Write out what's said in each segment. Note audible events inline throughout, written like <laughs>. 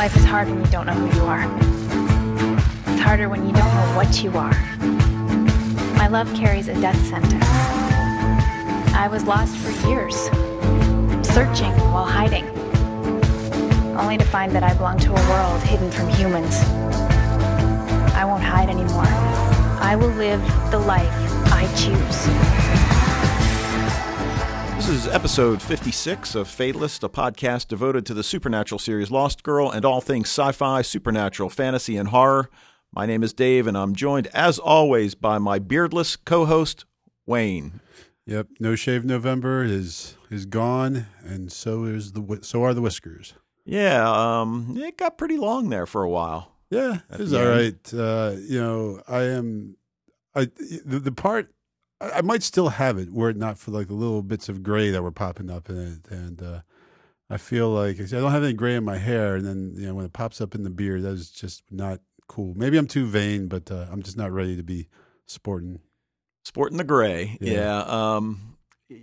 Life is hard when you don't know who you are. It's harder when you don't know what you are. My love carries a death sentence. I was lost for years, searching while hiding, only to find that I belong to a world hidden from humans. I won't hide anymore. I will live the life I choose. This is episode 56 of Fatalist, a podcast devoted to the supernatural series Lost Girl and all things sci fi, supernatural, fantasy, and horror. My name is Dave, and I'm joined, as always, by my beardless co host, Wayne. Yep, no shave November is is gone, and so is the so are the whiskers. Yeah, um, it got pretty long there for a while. Yeah, it was all right. Uh, you know, I am. I the, the part I, I might still have it were it not for like the little bits of gray that were popping up in it, and uh, I feel like I don't have any gray in my hair, and then you know when it pops up in the beard, that is just not cool. Maybe I'm too vain, but uh, I'm just not ready to be sporting. Sporting the gray. Yeah. Yeah. um,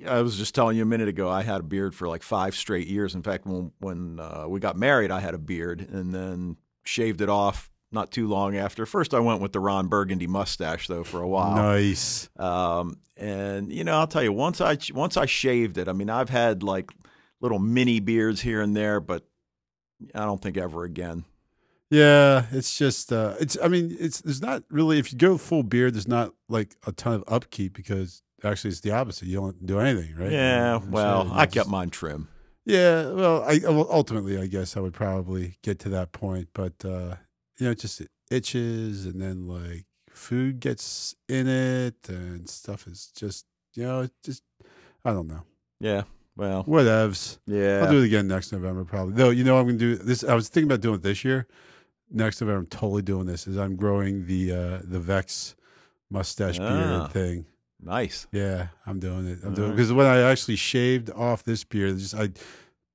I was just telling you a minute ago, I had a beard for like five straight years. In fact, when, when uh, we got married, I had a beard and then shaved it off not too long after. First, I went with the Ron Burgundy mustache, though, for a while. Nice. Um, and you know, I'll tell you, once I once I shaved it, I mean, I've had like little mini beards here and there, but I don't think ever again. Yeah, it's just uh it's I mean, it's there's not really if you go full beard, there's not like a ton of upkeep because actually it's the opposite. You don't do anything, right? Yeah, well, I just- kept mine trim. Yeah, well, I well, ultimately I guess I would probably get to that point, but uh you know, it just it itches and then like food gets in it and stuff is just you know, it just I don't know. Yeah, well, Whatevs. yeah. I'll do it again next November, probably. Though, you know, I'm going to do this. I was thinking about doing it this year. Next November, I'm totally doing this. Is I'm growing the uh, the Vex mustache Ah. beard thing. nice. Yeah, I'm doing it. I'm doing Alright. because when I actually shaved off this beard, just I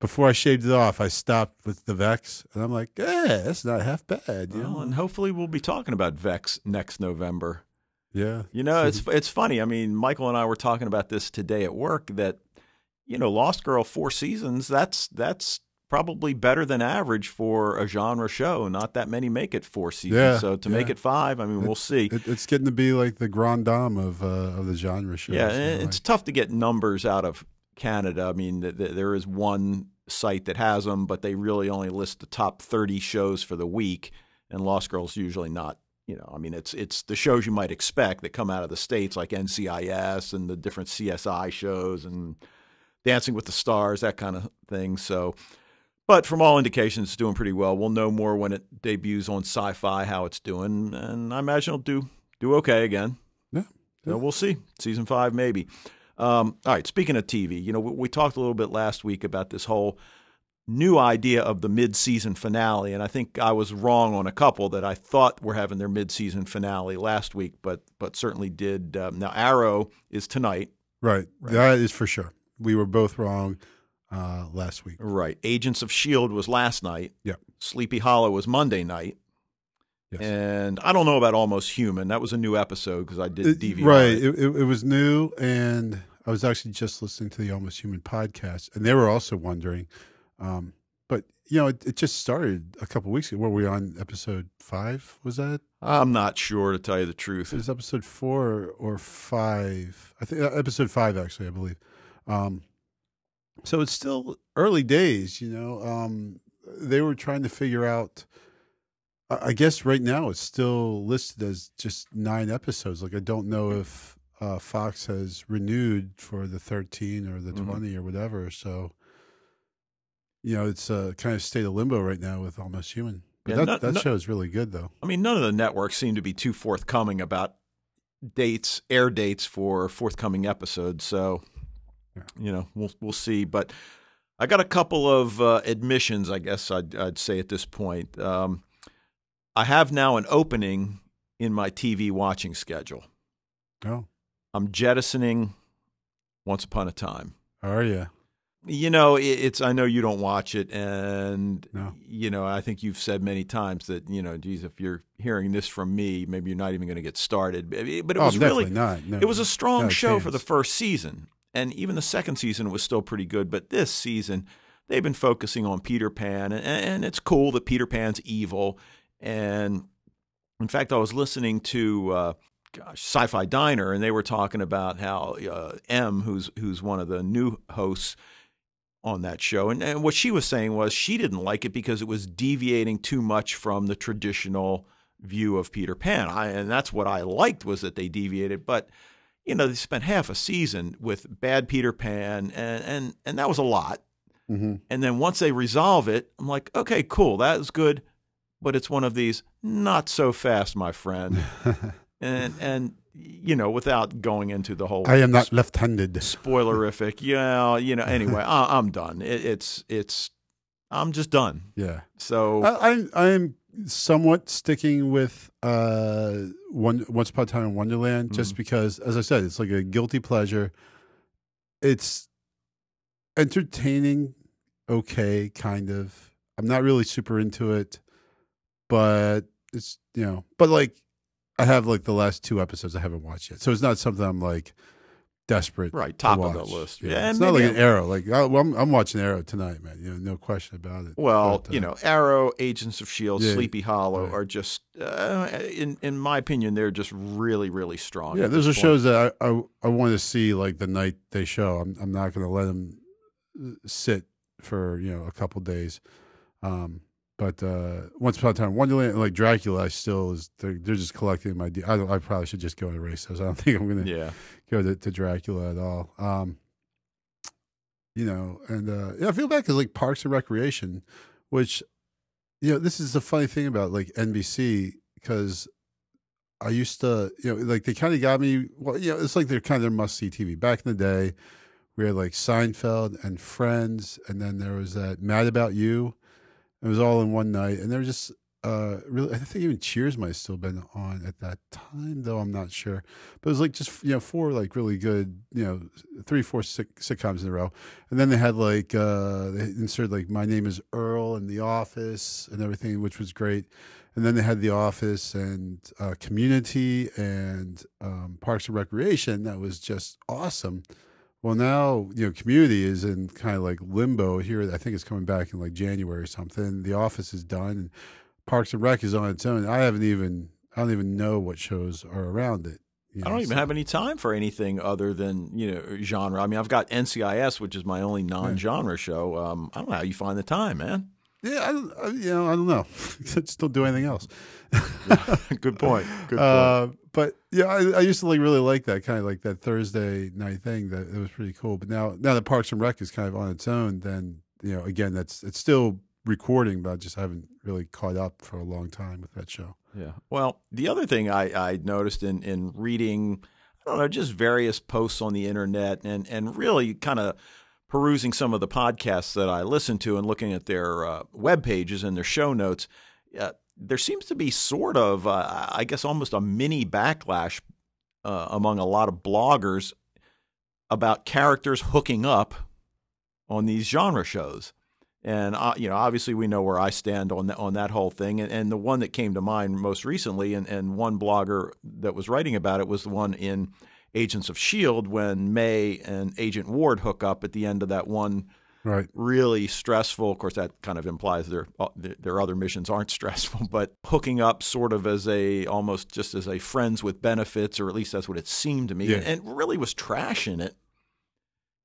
before I shaved it off, I stopped with the Vex, and I'm like, yeah, that's not half bad. You Well, know? and hopefully we'll be talking about Vex next November. yeah, You know, it's it's funny. I mean, Michael and I were talking about this today at work. That you know, Lost Girl four seasons. That's that's probably better than average for a genre show. Not that many make it four seasons. Yeah, so to make it five, I mean, we'll see. It, it's getting to be like the grand dame of uh, of the genre show. yeah, you know, and it's tough to get numbers out of Canada. I mean, th- th- there is one site that has them, but they really only list the top thirty shows for the week, and Lost Girl's usually not. You know, I mean, it's it's the shows you might expect that come out of the states, like NCIS and the different CSI shows and Dancing with the Stars, that kind of thing. So, but from all indications, it's doing pretty well. We'll know more when it debuts on Sci-Fi how it's doing, and I imagine it'll do do okay again. Yeah, So we'll see. Season five, maybe. Um, all right. Speaking of TV, you know, we, we talked a little bit last week about this whole new idea of the mid-season finale, and I think I was wrong on a couple that I thought were having their mid-season finale last week, but but certainly did. Um, now Arrow is tonight, right. That is for sure. We were both wrong uh, last week. right? Agents of Shield was last night. Yeah. Sleepy Hollow was Monday night. Yes. And I don't know about Almost Human. That was a new episode because I did DVR. Right. it. It, it, it was new, and I was actually just listening to the Almost Human podcast, and they were also wondering. Um, but you know, it, it just started a couple weeks ago. Were we on episode five? Was that? I'm not sure to tell you the truth. It was episode four or five. I think uh, episode five, actually, I believe. Um, so it's still early days. You know, um, they were trying to figure out. I guess right now it's still listed as just nine episodes. Like I don't know if uh, Fox has renewed for the thirteen or the Mhm. twenty or whatever. So, you know, it's uh, kind of state of limbo right now with Almost Human. But Yeah, that no- that show is really good though. I mean, none of the networks seem to be too forthcoming about dates, air dates for forthcoming episodes. So, Yeah. you know, we'll we'll see. But I got a couple of uh, admissions, I guess I'd, I'd say at this point. Um, I have now an opening in my TV watching schedule. Oh, I'm jettisoning Once Upon a Time. are you? You know, it's. I know you don't watch it, and No. you know, I think you've said many times that you know, geez, if you're hearing this from me, maybe you're not even going to get started. But it oh, was really, not. No. it was a strong Not a show for the first season, and even the second season was still pretty good. But this season, they've been focusing on Peter Pan, and, and it's cool that Peter Pan's evil. And in fact, I was listening to uh, gosh, Sci-Fi Diner, and they were talking about how uh, M, who's who's one of the new hosts on that show, and, and what she was saying was she didn't like it because it was deviating too much from the traditional view of Peter Pan. I, and that's what I liked was that they deviated, but you know they spent half a season with bad Peter Pan, and and and that was a lot. Mm-hmm. And then once they resolve it, I'm like, okay, cool, that is good, but it's one of these not so fast, my friend. <laughs> and and you know, without going into the whole I am not left-handed. spoilerific, yeah, you know. Anyway, I, I'm done. It, it's it's I'm just done. Yeah, So I, I'm I'm somewhat sticking with uh one Once Upon a Time in Wonderland, just because, as I said, it's like a guilty pleasure. It's entertaining, okay, kind of. I'm not really super into it, but it's you know, but like I have like the last two episodes I haven't watched yet, so it's not something I'm like desperate. right, to top of the list. Yeah, Yeah, it's not like an Arrow. Like I, well, I'm, I'm watching Arrow tonight, man. You know, no question about it. Well, But, uh, you know, Arrow, Agents of Shield, Yeah, Sleepy Hollow right. are just, uh, in in my opinion, they're just really, really strong. Yeah, those are point. shows that I I, I want to see like the night they show. I'm I'm not going to let them sit for you know a couple days. Um, but uh, once upon a time, Wonderland, like Dracula, I still is they're, they're just collecting my. I I probably should just go and erase those. I don't <laughs> think I'm going to Yeah, go to, to Dracula at all. Um, you know, and uh, yeah, I feel bad because like Parks and Recreation, which you know, this is the funny thing about like NBC because I used to, you know, like they kind of got me. Well, you know, it's like they're kind of must see TV. Back in the day, we had like Seinfeld and Friends, and then there was that Mad About You. It was all in one night, and they were just uh really. I think even Cheers might have still been on at that time, though I'm not sure. But it was like just you know four like really good, you know, three four sitcoms in a row, and then they had like uh they inserted like My Name Is Earl and The Office and everything, which was great. And then they had The Office and uh, Community and um, Parks and Recreation. That was just awesome. Well, now you know, Community is in kind of like limbo here. I think it's coming back in like January or something. The Office is done, and Parks and Rec is on its own. I haven't even I don't even know what shows are around it. you I don't even so- have any time for anything other than you know genre. I mean, I've got NCIS, which is my only non-genre show. Um, I don't know how you find the time, man. Yeah, I, don't- I, you know, I don't know. I <laughs> just don't do anything else. <laughs> Good point. Good point. <laughs> Uh, but yeah, I, I used to like really like that kind of like that Thursday night thing. That it was pretty cool. But now, now that Parks and Rec is kind of on its own, then you know, again, that's it's still recording, but I just haven't really caught up for a long time with that show. Yeah. Well, the other thing I, I noticed in, in reading, I don't know, just various posts on the internet and, and really kind of perusing some of the podcasts that I listen to and looking at their uh, web pages and their show notes, uh, there seems to be sort of, uh, I guess, almost a mini backlash uh, among a lot of bloggers about characters hooking up on these genre shows. And uh, you know, obviously, we know where I stand on that on that whole thing. And, and the one that came to mind most recently, and, and one blogger that was writing about it was the one in Agents of Shield when May and Agent Ward hook up at the end of that one Right. really stressful. Of course, that kind of implies their uh, their other missions aren't <laughs> stressful, but hooking up sort of as a almost just as a friends with benefits, or at least that's what it seemed to me, Yeah. and really was trashing it.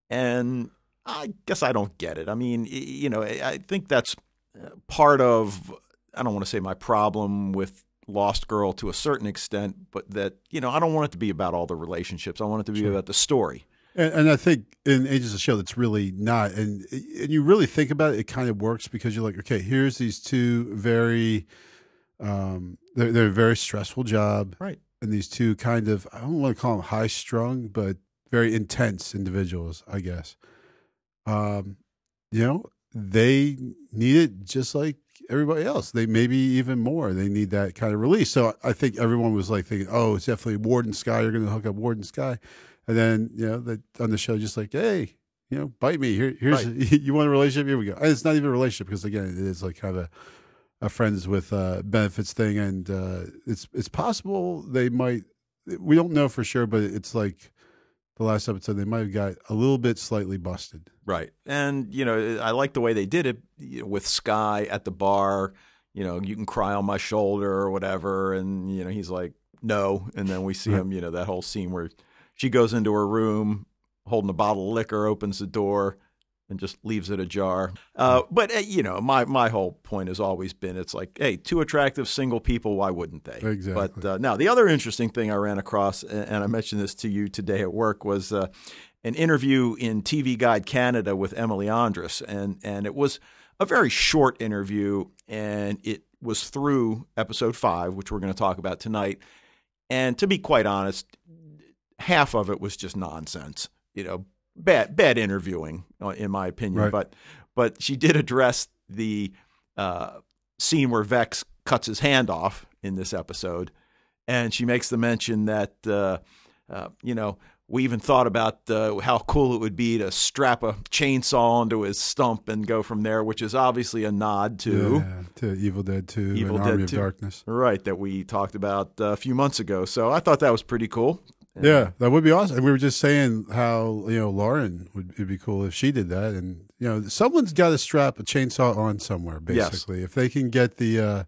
And I guess I don't get it. I mean, you know, I I think that's uh, part of I don't want to say my problem with Lost Girl to a certain extent, but that you know I don't want it to be about all the relationships. I want it to be Sure. about the story. And, and I think in Agents of Shield, it's really not. And and you really think about it, it kind of works because you're like, okay, here's these two very, um, they're, they're a very stressful job, Right. and these two kind of I don't want to call them high strung, but very intense individuals, I guess. Um, you know, they need it just like everybody else. They maybe even more. They need that kind of release. So I think everyone was like thinking, oh, it's definitely Ward and Skye. You're going to hook up Ward and Skye, and then you know, that on the show, just like, hey, you know, bite me. Here, here's <laughs> you want a relationship. Here we go. And it's not even a relationship because again, it is like kind of a a friends with uh, benefits thing, and uh, it's it's possible they might. We don't know for sure, but it's like the last episode, they might have got a little bit slightly busted. Right. And, you know, I like the way they did it you know, with Skye at the bar. You know, you can cry on my shoulder or whatever. And, you know, he's like, no. And then we see him, you know, that whole scene where she goes into her room holding a bottle of liquor, opens the door, and just leaves it ajar. Uh, but uh, you know, my my whole point has always been, it's like, hey, two attractive single people, why wouldn't they? Exactly. But uh, now the other interesting thing I ran across, and I mentioned this to you today at work, was uh, an interview in TV Guide Canada with Emily Andras, and and it was a very short interview, and it was through episode five, which we're going to talk about tonight. And to be quite honest, half of it was just nonsense. You know, bad bad interviewing, uh, in my opinion. Right. But but she did address the uh, scene where Vex cuts his hand off in this episode, and she makes the mention that uh, uh, you know we even thought about uh, how cool it would be to strap a chainsaw onto his stump and go from there, which is obviously a nod to. Yeah, to Evil Dead 2 Evil and Dead Army 2. of Darkness. Right, that we talked about uh, a few months ago. So I thought that was pretty cool. Yeah, that would be awesome. And we were just saying how you know Lauren would it'd be cool if she did that, and you know someone's got to strap a chainsaw on somewhere. Yes. Basically, if they can get the, uh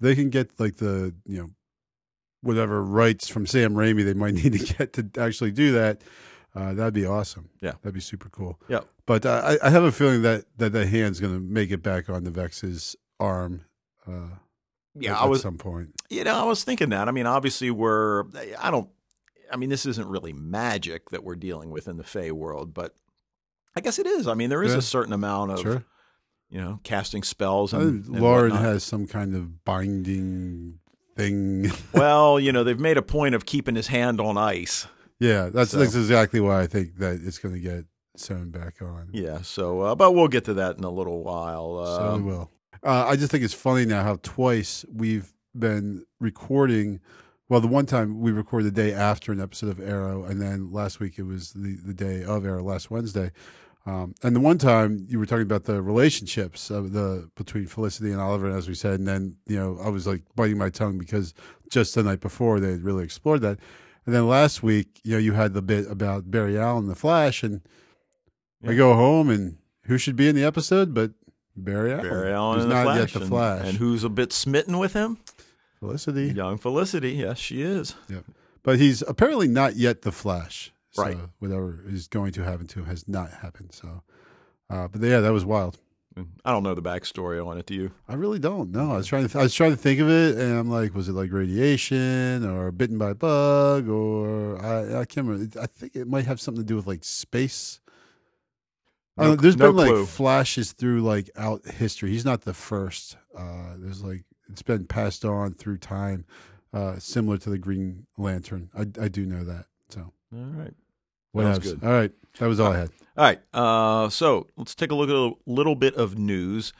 they can get like the you know whatever rights from Sam Raimi they might <laughs> need to get to actually do that. Uh, that'd be awesome. Yeah. that'd be super cool. Yeah. But uh, I, I have a feeling that that the hand's going to make it back on the Vex's arm. Uh, Yeah, at, I was at some point. You know, I was thinking that. I mean, obviously, we're, I don't, I mean, this isn't really magic that we're dealing with in the Fae world, but I guess it is. I mean, there is Yeah. a certain amount of, Sure. you know, casting spells and, and Lauren whatnot. has some kind of binding thing. <laughs> well, you know, they've made a point of keeping his hand on ice. yeah, that's So- that's exactly why I think that it's going to get sewn back on. Yeah. So, uh, but we'll get to that in a little while. So we will. Uh, I just think it's funny now how twice we've been recording. Well, the one time we recorded the day after an episode of Arrow, and then last week it was the, the day of Arrow, last Wednesday. Um, and the one time you were talking about the relationships of the between Felicity and Oliver, as we said, and then you know I was like biting my tongue because just the night before they had really explored that, and then last week you know you had the bit about Barry Allen, and the Flash, and I go home and who should be in the episode but Barry Allen, Barry Allen who's and the not Flash, yet the and- Flash, and who's a bit smitten with him? Felicity, Young Felicity. Yes, she is. but he's apparently not yet the Flash. So Right. Whatever is going to happen to him has not happened. So, uh, but yeah, that was wild. I don't know the backstory on it. Do you? I really don't know. I was trying to I was trying to think of it, and I'm like, was it like radiation or bitten by a bug or I I can't remember. I think it might have something to do with like space. No- don't there's no been clue. like flashes through like out history. He's not the first. Uh, there's like it's been passed on through time, uh, similar to the Green Lantern. I I do know that. So All right. what Sounds else? good. All right, that was all I had. All right. Uh, so let's take a look at a little bit of news.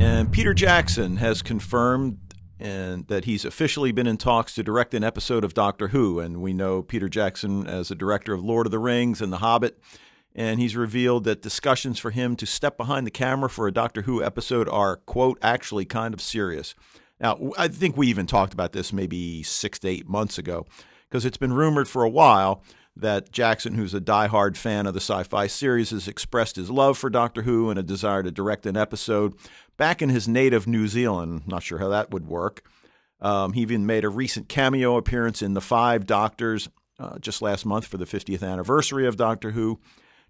And Peter Jackson has confirmed and that he's officially been in talks to direct an episode of Doctor Who. And we know Peter Jackson as a director of Lord of the Rings and The Hobbit. And he's revealed that discussions for him to step behind the camera for a Doctor Who episode are, quote, actually kind of serious. Now, I think we even talked about this maybe six to eight months ago, because it's been rumored for a while that Jackson, who's a diehard fan of the sci fi series, has expressed his love for Doctor Who and a desire to direct an episode back in his native New Zealand. Not sure how that would work. Um, he even made a recent cameo appearance in The Five Doctors uh, just last month for the 50th anniversary of Doctor Who.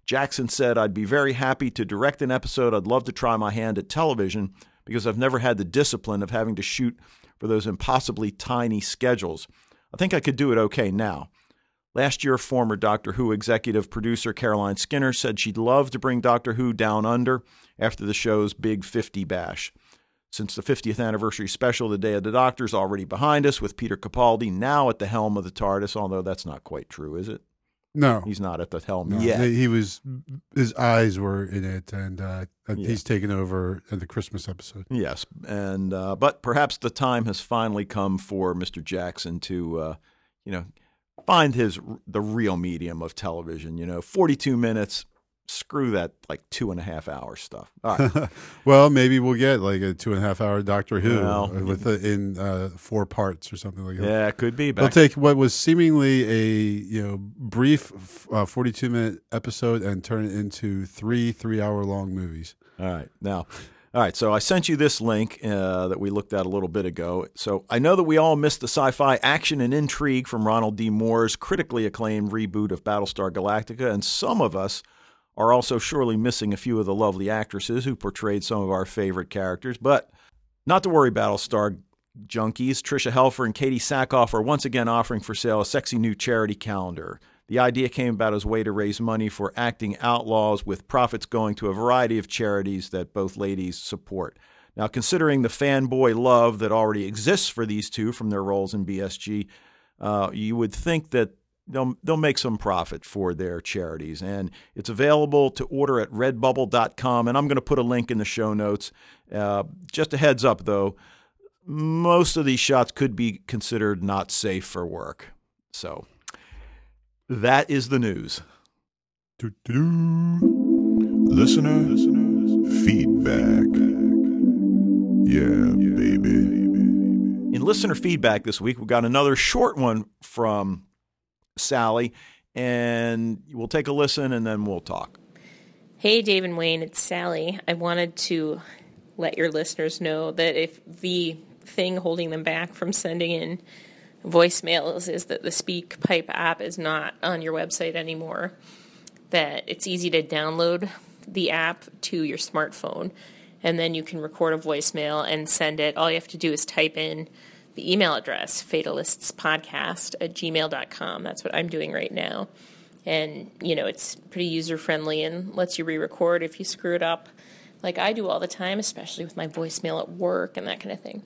Jackson said, I'd be very happy to direct an episode. I'd love to try my hand at television because I've never had the discipline of having to shoot for those impossibly tiny schedules. I think I could do it okay now. Last year, former Doctor Who executive producer Caroline Skinner said she'd love to bring Doctor Who down under after the show's Big 50 bash. Since the 50th anniversary special, The Day of the Doctor is already behind us, with Peter Capaldi now at the helm of the TARDIS, although that's not quite true, is it? No, He's not at the helm no, yet. he, was. His eyes were in it, and uh, Yeah. he's taken over in the Christmas episode. Yes, and uh, but perhaps the time has finally come for Mr. Jackson to, uh, you know, find his the real medium of television. You know, forty-two minutes, screw that like two and a half hour stuff. All right. <laughs> well, maybe we'll get like a two and a half hour Doctor Who Well, with the, in uh, four parts or something like that. yeah, it could be. They'll take what was seemingly a you know brief uh, forty-two minute episode and turn it into three three-hour-long movies. All right. Now, all right. So I sent you this link uh, that we looked at a little bit ago. So I know that we all missed the sci fi action and intrigue from Ronald D. Moore's critically acclaimed reboot of Battlestar Galactica, and some of us are also surely missing a few of the lovely actresses who portrayed some of our favorite characters. But not to worry, Battlestar junkies. Tricia Helfer and Katee Sackhoff are once again offering for sale a sexy new charity calendar. The idea came about as a way to raise money for acting outlaws, with profits going to a variety of charities that both ladies support. Now, considering the fanboy love that already exists for these two from their roles in BSG, uh, you would think that they'll they'll make some profit for their charities, and it's available to order at Redbubble.com. And I'm going to put a link in the show notes. Uh, just a heads up, though, most of these shots could be considered not safe for work. So that is the news. Listener, feedback. Yeah, baby. In listener feedback this week, we got another short one from Sally, and we'll take a listen and then we'll talk. Hey, Dave and Wayne, it's Sally. I wanted to let your listeners know that if the thing holding them back from sending in voicemails is that the Speak Pipe app is not on your website anymore, that it's easy to download the app to your smartphone and then you can record a voicemail and send it. All you have to do is type in the email address, fatalistspodcast at gmail.com. That's what I'm doing right now. And, you know, it's pretty user friendly and lets you re record if you screw it up, like I do all the time, especially with my voicemail at work and that kind of thing.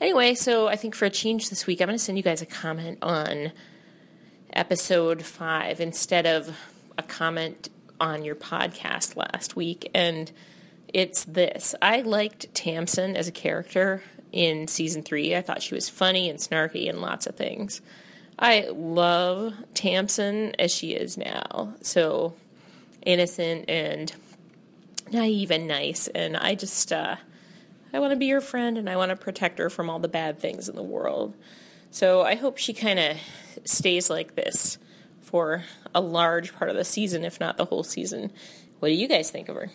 Anyway, so I think for a change this week, I'm going to send you guys a comment on episode five instead of a comment on your podcast last week. And it's this I liked Tamsin as a character in season three. I thought she was funny and snarky and lots of things. I love Tamsin as she is now. So innocent and naive and nice. And I just, uh, I want to be her friend and I want to protect her from all the bad things in the world. So I hope she kind of stays like this for a large part of the season, if not the whole season. What do you guys think of her?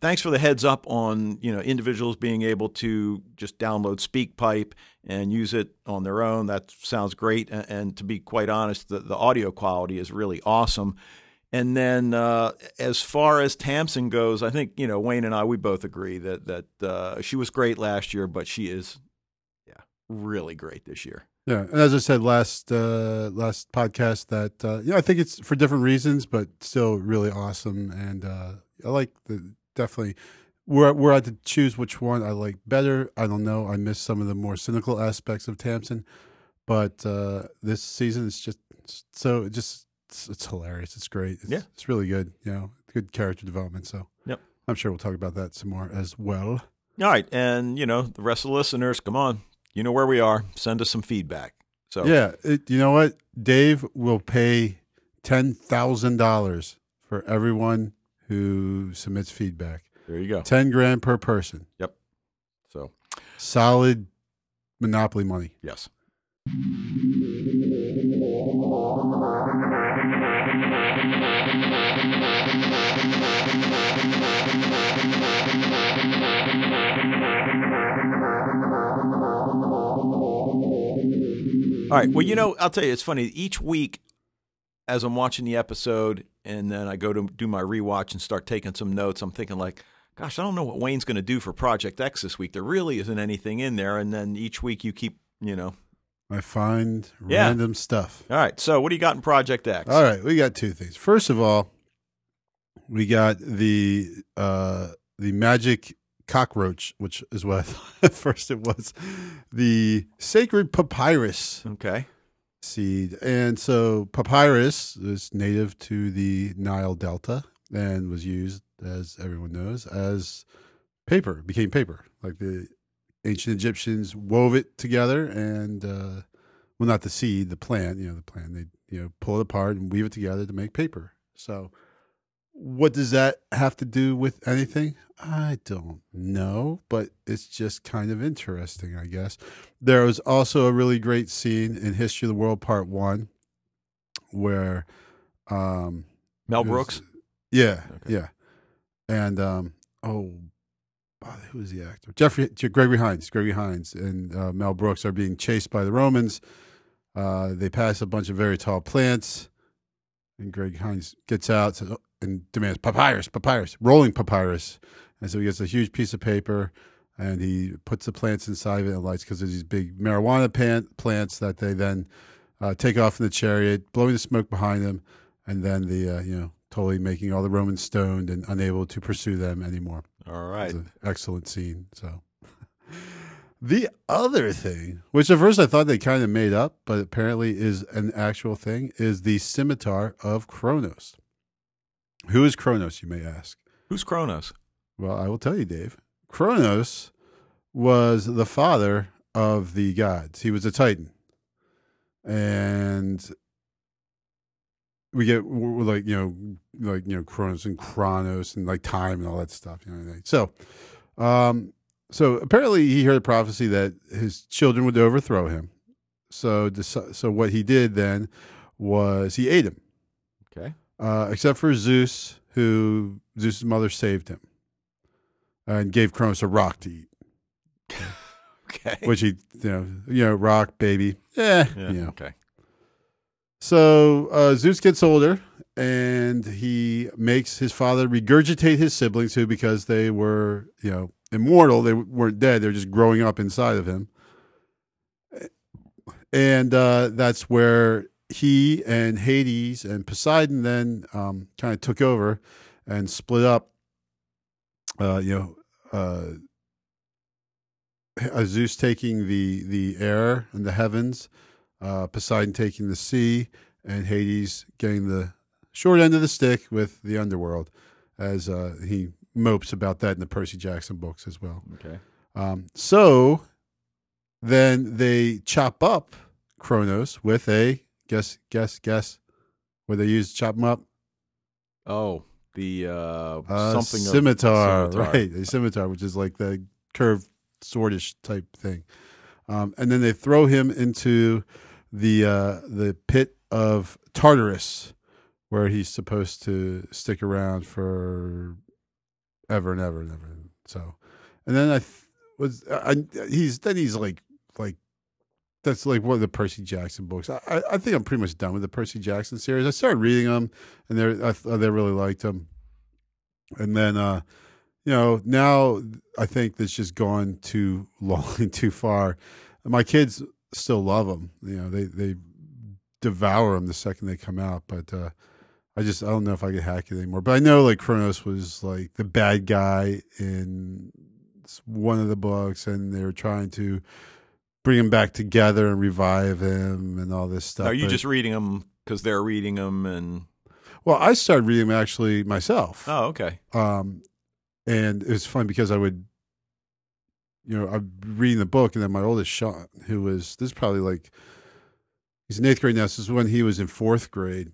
Thanks for the heads up on you know individuals being able to just download SpeakPipe and use it on their own. That sounds great, and, and to be quite honest, the, the audio quality is really awesome. And then uh, as far as Tamsin goes, I think you know Wayne and I we both agree that that uh, she was great last year, but she is yeah really great this year. Yeah, and as I said last uh, last podcast, that uh, yeah, I think it's for different reasons, but still really awesome, and uh, I like the definitely. Were were I to choose which one I like better, I don't know. I miss some of the more cynical aspects of Tamsin, but uh, this season is just so it just it's, it's hilarious. It's great. It's, Yeah. it's really good. You know, good character development. So Yep. I'm sure we'll talk about that some more as well. All right, and you know the rest of the listeners, come on, you know where we are. Send us some feedback. So Yeah, it, you know what? Dave will pay ten thousand dollars for everyone who submits feedback. there you go. Ten grand per person. Yep. So Solid monopoly money. yes. All right. Well, you know, I'll tell you, it's funny. Each week, as I'm watching the episode, and then I go to do my rewatch and start taking some notes, I'm thinking like, "Gosh, I don't know what Wayne's going to do for Project X this week. There really isn't anything in there." And then each week, you keep, you know. I find Yeah. random stuff. All right. So, what do you got in Project X? All right, we got two things. First of all, we got the uh the magic cockroach, which is what I <laughs> thought at first it was the sacred papyrus. Okay. Seed. And so papyrus is native to the Nile Delta and was used, as everyone knows, as paper, became paper. Like the ancient Egyptians wove it together and, uh, well, not the seed, the plant, you know, the plant, they, you know, pull it apart and weave it together to make paper. So what does that have to do with anything? I don't know, but it's just kind of interesting, I guess. There was also a really great scene in History of the World Part One where um Mel it was- Brooks. Yeah, Okay. yeah. And um oh who was the actor? Jeffrey Gregory Hines. Gregory Hines and uh, Mel Brooks are being chased by the Romans. Uh, they pass a bunch of very tall plants, and Greg Hines gets out says, oh, and demands papyrus, papyrus, rolling papyrus. And so he gets a huge piece of paper, and he puts the plants inside of it and lights because there's these big marijuana pan- plants that they then uh, take off in the chariot, blowing the smoke behind them, and then the uh, you know totally making all the Romans stoned and unable to pursue them anymore. All It's an excellent scene. So <laughs> the other thing, which at first I thought they kind of made up, but apparently is an actual thing, is the scimitar of Kronos. Who is Kronos, you may ask? Who's Kronos? Well, I will tell you, Dave. Kronos was the father of the gods. He was a titan. And we get like, you know, like, you know, Kronos and Chronos and like time and all that stuff, you know what I mean? So, um, so apparently he heard a prophecy that his children would overthrow him. So, so what he did then was he ate him, Okay. Uh, except for Zeus, who Zeus's mother saved him and gave Kronos a rock to eat, <laughs> Okay. which he, you know, you know, rock baby, eh, Yeah. you know. Okay. So uh, Zeus gets older, and he makes his father regurgitate his siblings, who because they were, you know, immortal, they weren't dead; they were just growing up inside of him. And uh, that's where he and Hades and Poseidon then um, kind of took over and split up. Uh, you know, uh, Zeus taking the the air and the heavens, uh, Poseidon taking the sea, and Hades getting the short end of the stick with the underworld, as uh, he mopes about that in the Percy Jackson books as well. Okay. Um, so then they chop up Kronos with a guess, guess, guess. Where they use chop him up? Oh, the uh, Uh, something of- scimitar, scimitar. <laughs> right? A scimitar, which is like the curved swordish type thing. Um, and then they throw him into the uh, the pit of Tartarus, where he's supposed to stick around for ever and ever and ever. So, and then I th- was I, he's then he's like that's like one of the Percy Jackson books. I, I- think I'm pretty much done with the Percy Jackson series. I started reading them, and they I they really liked them. And then, uh, you know, now I think that's just gone too <laughs> long and too far. My kids still love them. You know, they they devour them the second they come out. But uh, I just I don't know if I could hack it anymore. But I know like Kronos was like the bad guy in one of the books, and they were trying to bring him back together and revive him and all this stuff. Are you But- just reading them because they're reading them and? well? I started reading them actually myself. Oh, okay. um, and it was fun because I would, you know, I'm reading the book, and then my oldest Sean, who was this is probably like he's in eighth grade now. This is when he was in fourth grade.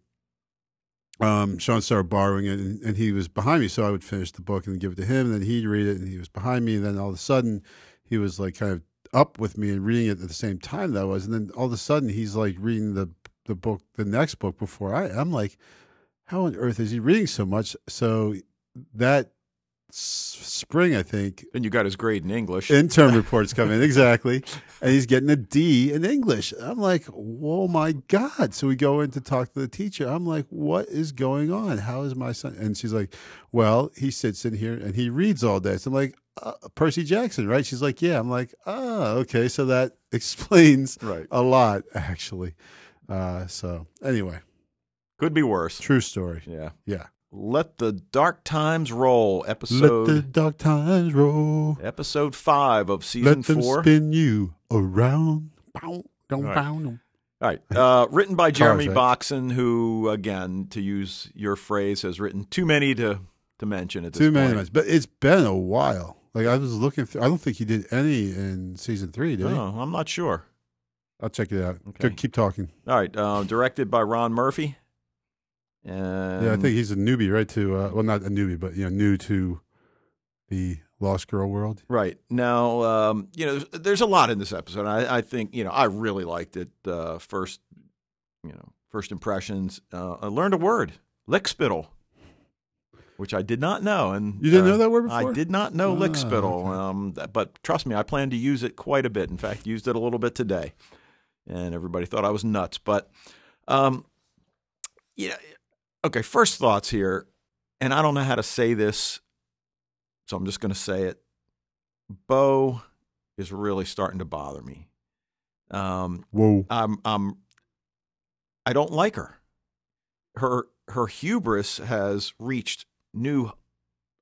Um, Sean started borrowing it, and, and he was behind me, so I would finish the book and give it to him, and then he'd read it, and he was behind me, and then all of a sudden, he was like kind of up with me and reading it at the same time that I was, and then all of a sudden, he's like reading the the book, the next book before I. I'm like, how on earth is he reading so much? So that spring, I think, And you got his grade in English. intern <laughs> reports come in exactly, and he's getting a D in English. I'm like, oh my god! So we go in to talk to the teacher. I'm like, what is going on? How is my son? And she's like, well, he sits in here and he reads all day. So I'm like, uh, Percy Jackson, right? She's like, yeah. I'm like, oh, okay. So that <laughs> explains right. a lot, actually. Uh, so anyway, Could be worse. true story. Yeah. Yeah. Let the dark times roll. episode. Let the dark times roll. episode five of season Let them four. spin you around. Bow, All right. bow. All right. Uh, written by <laughs> Jeremy? Boxen, who, again, to use your phrase, has written too many to to mention at this Too many point. months, but it's been a while. Like I was looking through. I don't think he did any in season three, did he? Oh, I'm not sure. I'll check it out. Okay. Good, keep talking. All right. Uh, directed by Ron Murphy. And yeah, I think he's a newbie, right? To uh, well, not a newbie, but you know, new to the Lost Girl world. Right now, um, you know, there's, there's a lot in this episode. I, I think you know, I really liked it. Uh, first, you know, first impressions. Uh, I learned a word, lickspittle, which I did not know. And You didn't uh, know that word before. I did not know Ah, lickspittle. okay. Um, but trust me, I plan to use it quite a bit. In fact, used it a little bit today, and everybody thought I was nuts. But, um, yeah, okay. First thoughts here, and I don't know how to say this, so I'm just going to say it. Bo is really starting to bother me. Um, Whoa. I'm I'm I don't like her. Her her hubris has reached new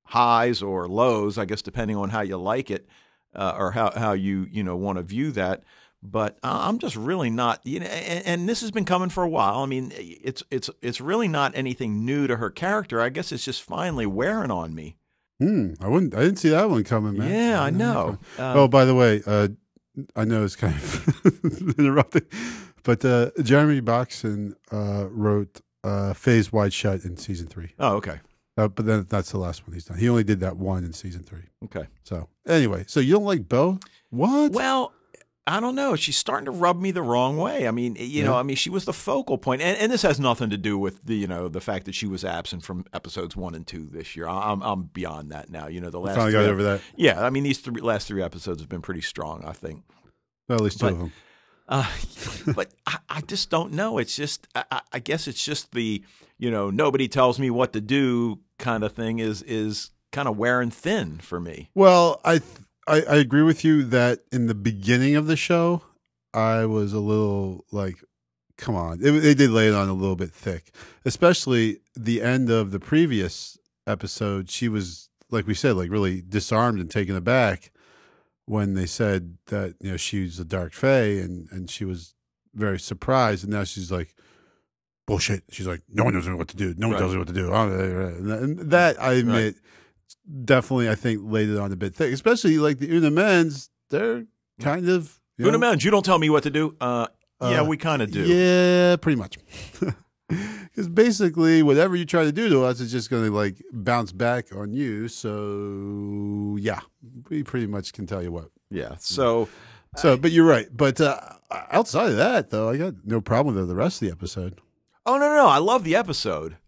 highs or lows, I guess depending on how you like it uh, or how how you you know want to view that. But I- I'm just really not, you know, and, and this has been coming for a while. I mean, it's it's it's really not anything new to her character. I guess it's just finally wearing on me. Hmm. I wouldn't. I didn't see that one coming, man. Yeah, I know. Um, oh, by the way, uh, I know it's kind of <laughs> interrupting, but uh, Jeremy Boxen uh, wrote uh, "Phase Wide Shut" in season three. oh, okay, Uh, but then that's the last one he's done. He only did that one in season three. okay. So anyway, so you don't like Bo? What? Well, I don't know. She's starting to rub me the wrong way. I mean, you know, I mean, she was the focal point, and, and this has nothing to do with the, you know, the fact that she was absent from episodes one and two this year. I'm, I'm beyond that now. You know, the last finally got over that. Yeah, I mean, these three, last three episodes have been pretty strong. I think. Well, at least two But- of them. Uh, <laughs> but I, I just don't know. It's just, I- I guess it's just the, you know, nobody tells me what to do kind of thing is is kind of wearing thin for me. Well, I, I I agree with you that in the beginning of the show, I was a little like, come on, it, they did lay it on a little bit thick, especially the end of the previous episode. She was like we said, like really disarmed and taken aback when they said that you know she was a dark fae, and and she was very surprised, and now she's like. Bullshit. She's like, no one knows what to do. No one Right. tells me what to do. And that I admit definitely I think laid it on a bit thick, especially like the Una Mens. They're kind of you Una Mounds, you don't tell me what to do. Uh, yeah, Uh, we kind of do. Yeah, pretty much. <laughs> Because basically, whatever you try to do to us is just going to like bounce back on you. So yeah, we pretty much can tell you what. Yeah. So So, but you're right. But uh, outside of that, though, I got no problem with the rest of the episode. Oh no, no, no! I love the episode.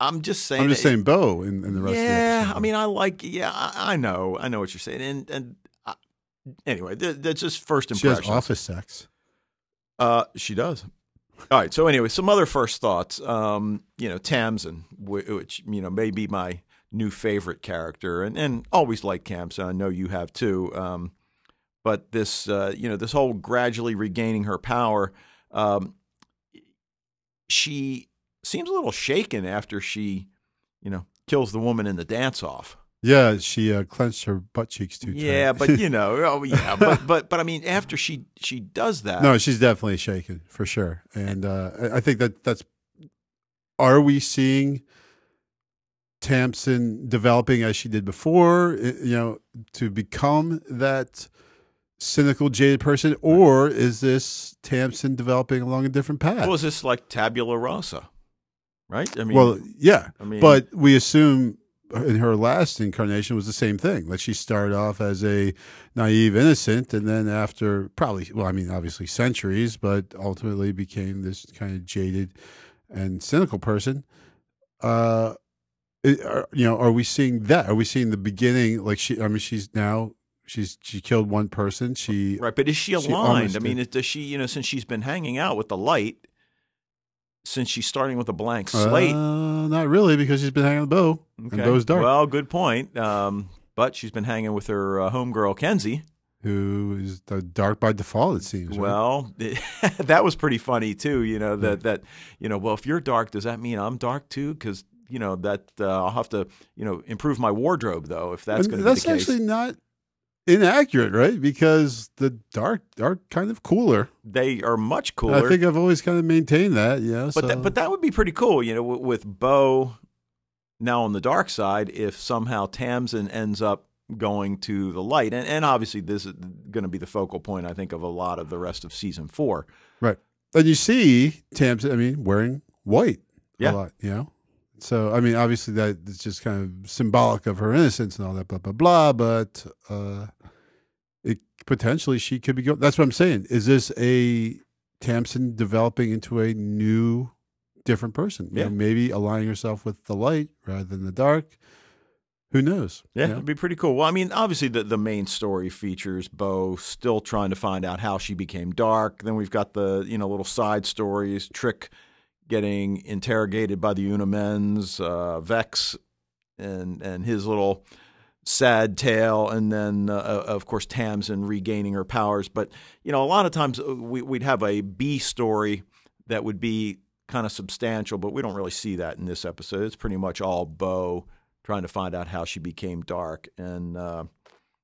I'm just saying. I'm just saying, Bo, in, in the rest of the Yeah, episode. I mean, I like. Yeah, I, I know, I know what you're saying, and and uh, anyway, th- that's just first impression. she has office sex. Uh, she does. All right. So anyway, some other first thoughts. Um, you know, Tamsin, which you know may be my new favorite character, and and always like Tamsin. I know you have too. Um, but this, uh, you know, this whole gradually regaining her power. Um, she seems a little shaken after she, you know, kills the woman in the dance off. Yeah, she uh, clenched her butt cheeks too tight. Yeah, but you know, oh <laughs> yeah, but but but I mean, after she she does that, No, she's definitely shaken for sure, and uh, I- I think that that's. Are we seeing Tamsin developing as she did before? You know, to become that cynical, jaded person, or is this Tamsin developing along a different path? Well, is this like tabula rasa? Right? I mean, well, yeah, I mean, but we assume in her last incarnation was the same thing. Like she started off as a naive innocent, and then after probably, well, I mean, obviously centuries, but ultimately became this kind of jaded and cynical person. Uh, it- are- you know, are we seeing that? Are we seeing the beginning? Like she, I mean, she's now she's she killed one person. She right? But is she she aligned? almost I mean, does she? You know, since she's been hanging out with the light, since she's starting with a blank slate. Uh, not really, because she's been hanging with Bo, and Bo's dark. Well, good point. Um, but she's been hanging with her uh, homegirl Kenzi. who is the dark by default? It seems. right? Well, <laughs> that was pretty funny too. You know that that you know. Well, if you're dark, does that mean I'm dark too? Because you know that uh, I'll have to you know improve my wardrobe though if that's going to be the case. That's actually not inaccurate, right? Because the dark are kind of cooler. they are much cooler. I think I've always kind of maintained that. Know, But so. that, but that would be pretty cool, you know, with, with Bo now on the dark side. If somehow Tamsin ends up going to the light, and, and obviously this is going to be the focal point, I think, of a lot of the rest of season four. right. And you see Tamsin, I mean, wearing white Yeah. a lot. You know, So I mean, obviously that is just kind of symbolic of her innocence and all that, blah blah blah. But uh, it potentially she could be. Go- That's what I'm saying. Is this a Tamsin developing into a new, different person? You Yeah. know, maybe aligning herself with the light rather than the dark. Who knows? Yeah, You know? it'd be pretty cool. Well, I mean, obviously the the main story features Bo still trying to find out how she became dark. Then we've got the you know little side stories, Trick getting interrogated by the Una Mens, uh, Vex, and and his little sad tale, and then uh, of course Tamsin regaining her powers. But you know, a lot of times uh, we, we'd have a B story that would be kind of substantial, but we don't really see that in this episode. It's pretty much all Bo trying to find out how she became dark. And uh,